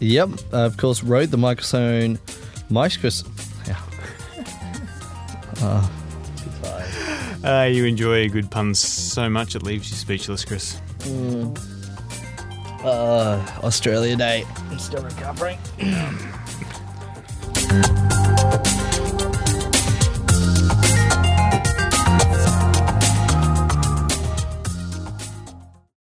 Speaker 2: Yep, uh, of course, Rode the microphone, Micros. Yeah.
Speaker 1: Uh, you enjoy good puns so much it leaves you speechless, Chris.
Speaker 2: Uh, Australia Day. I'm still recovering.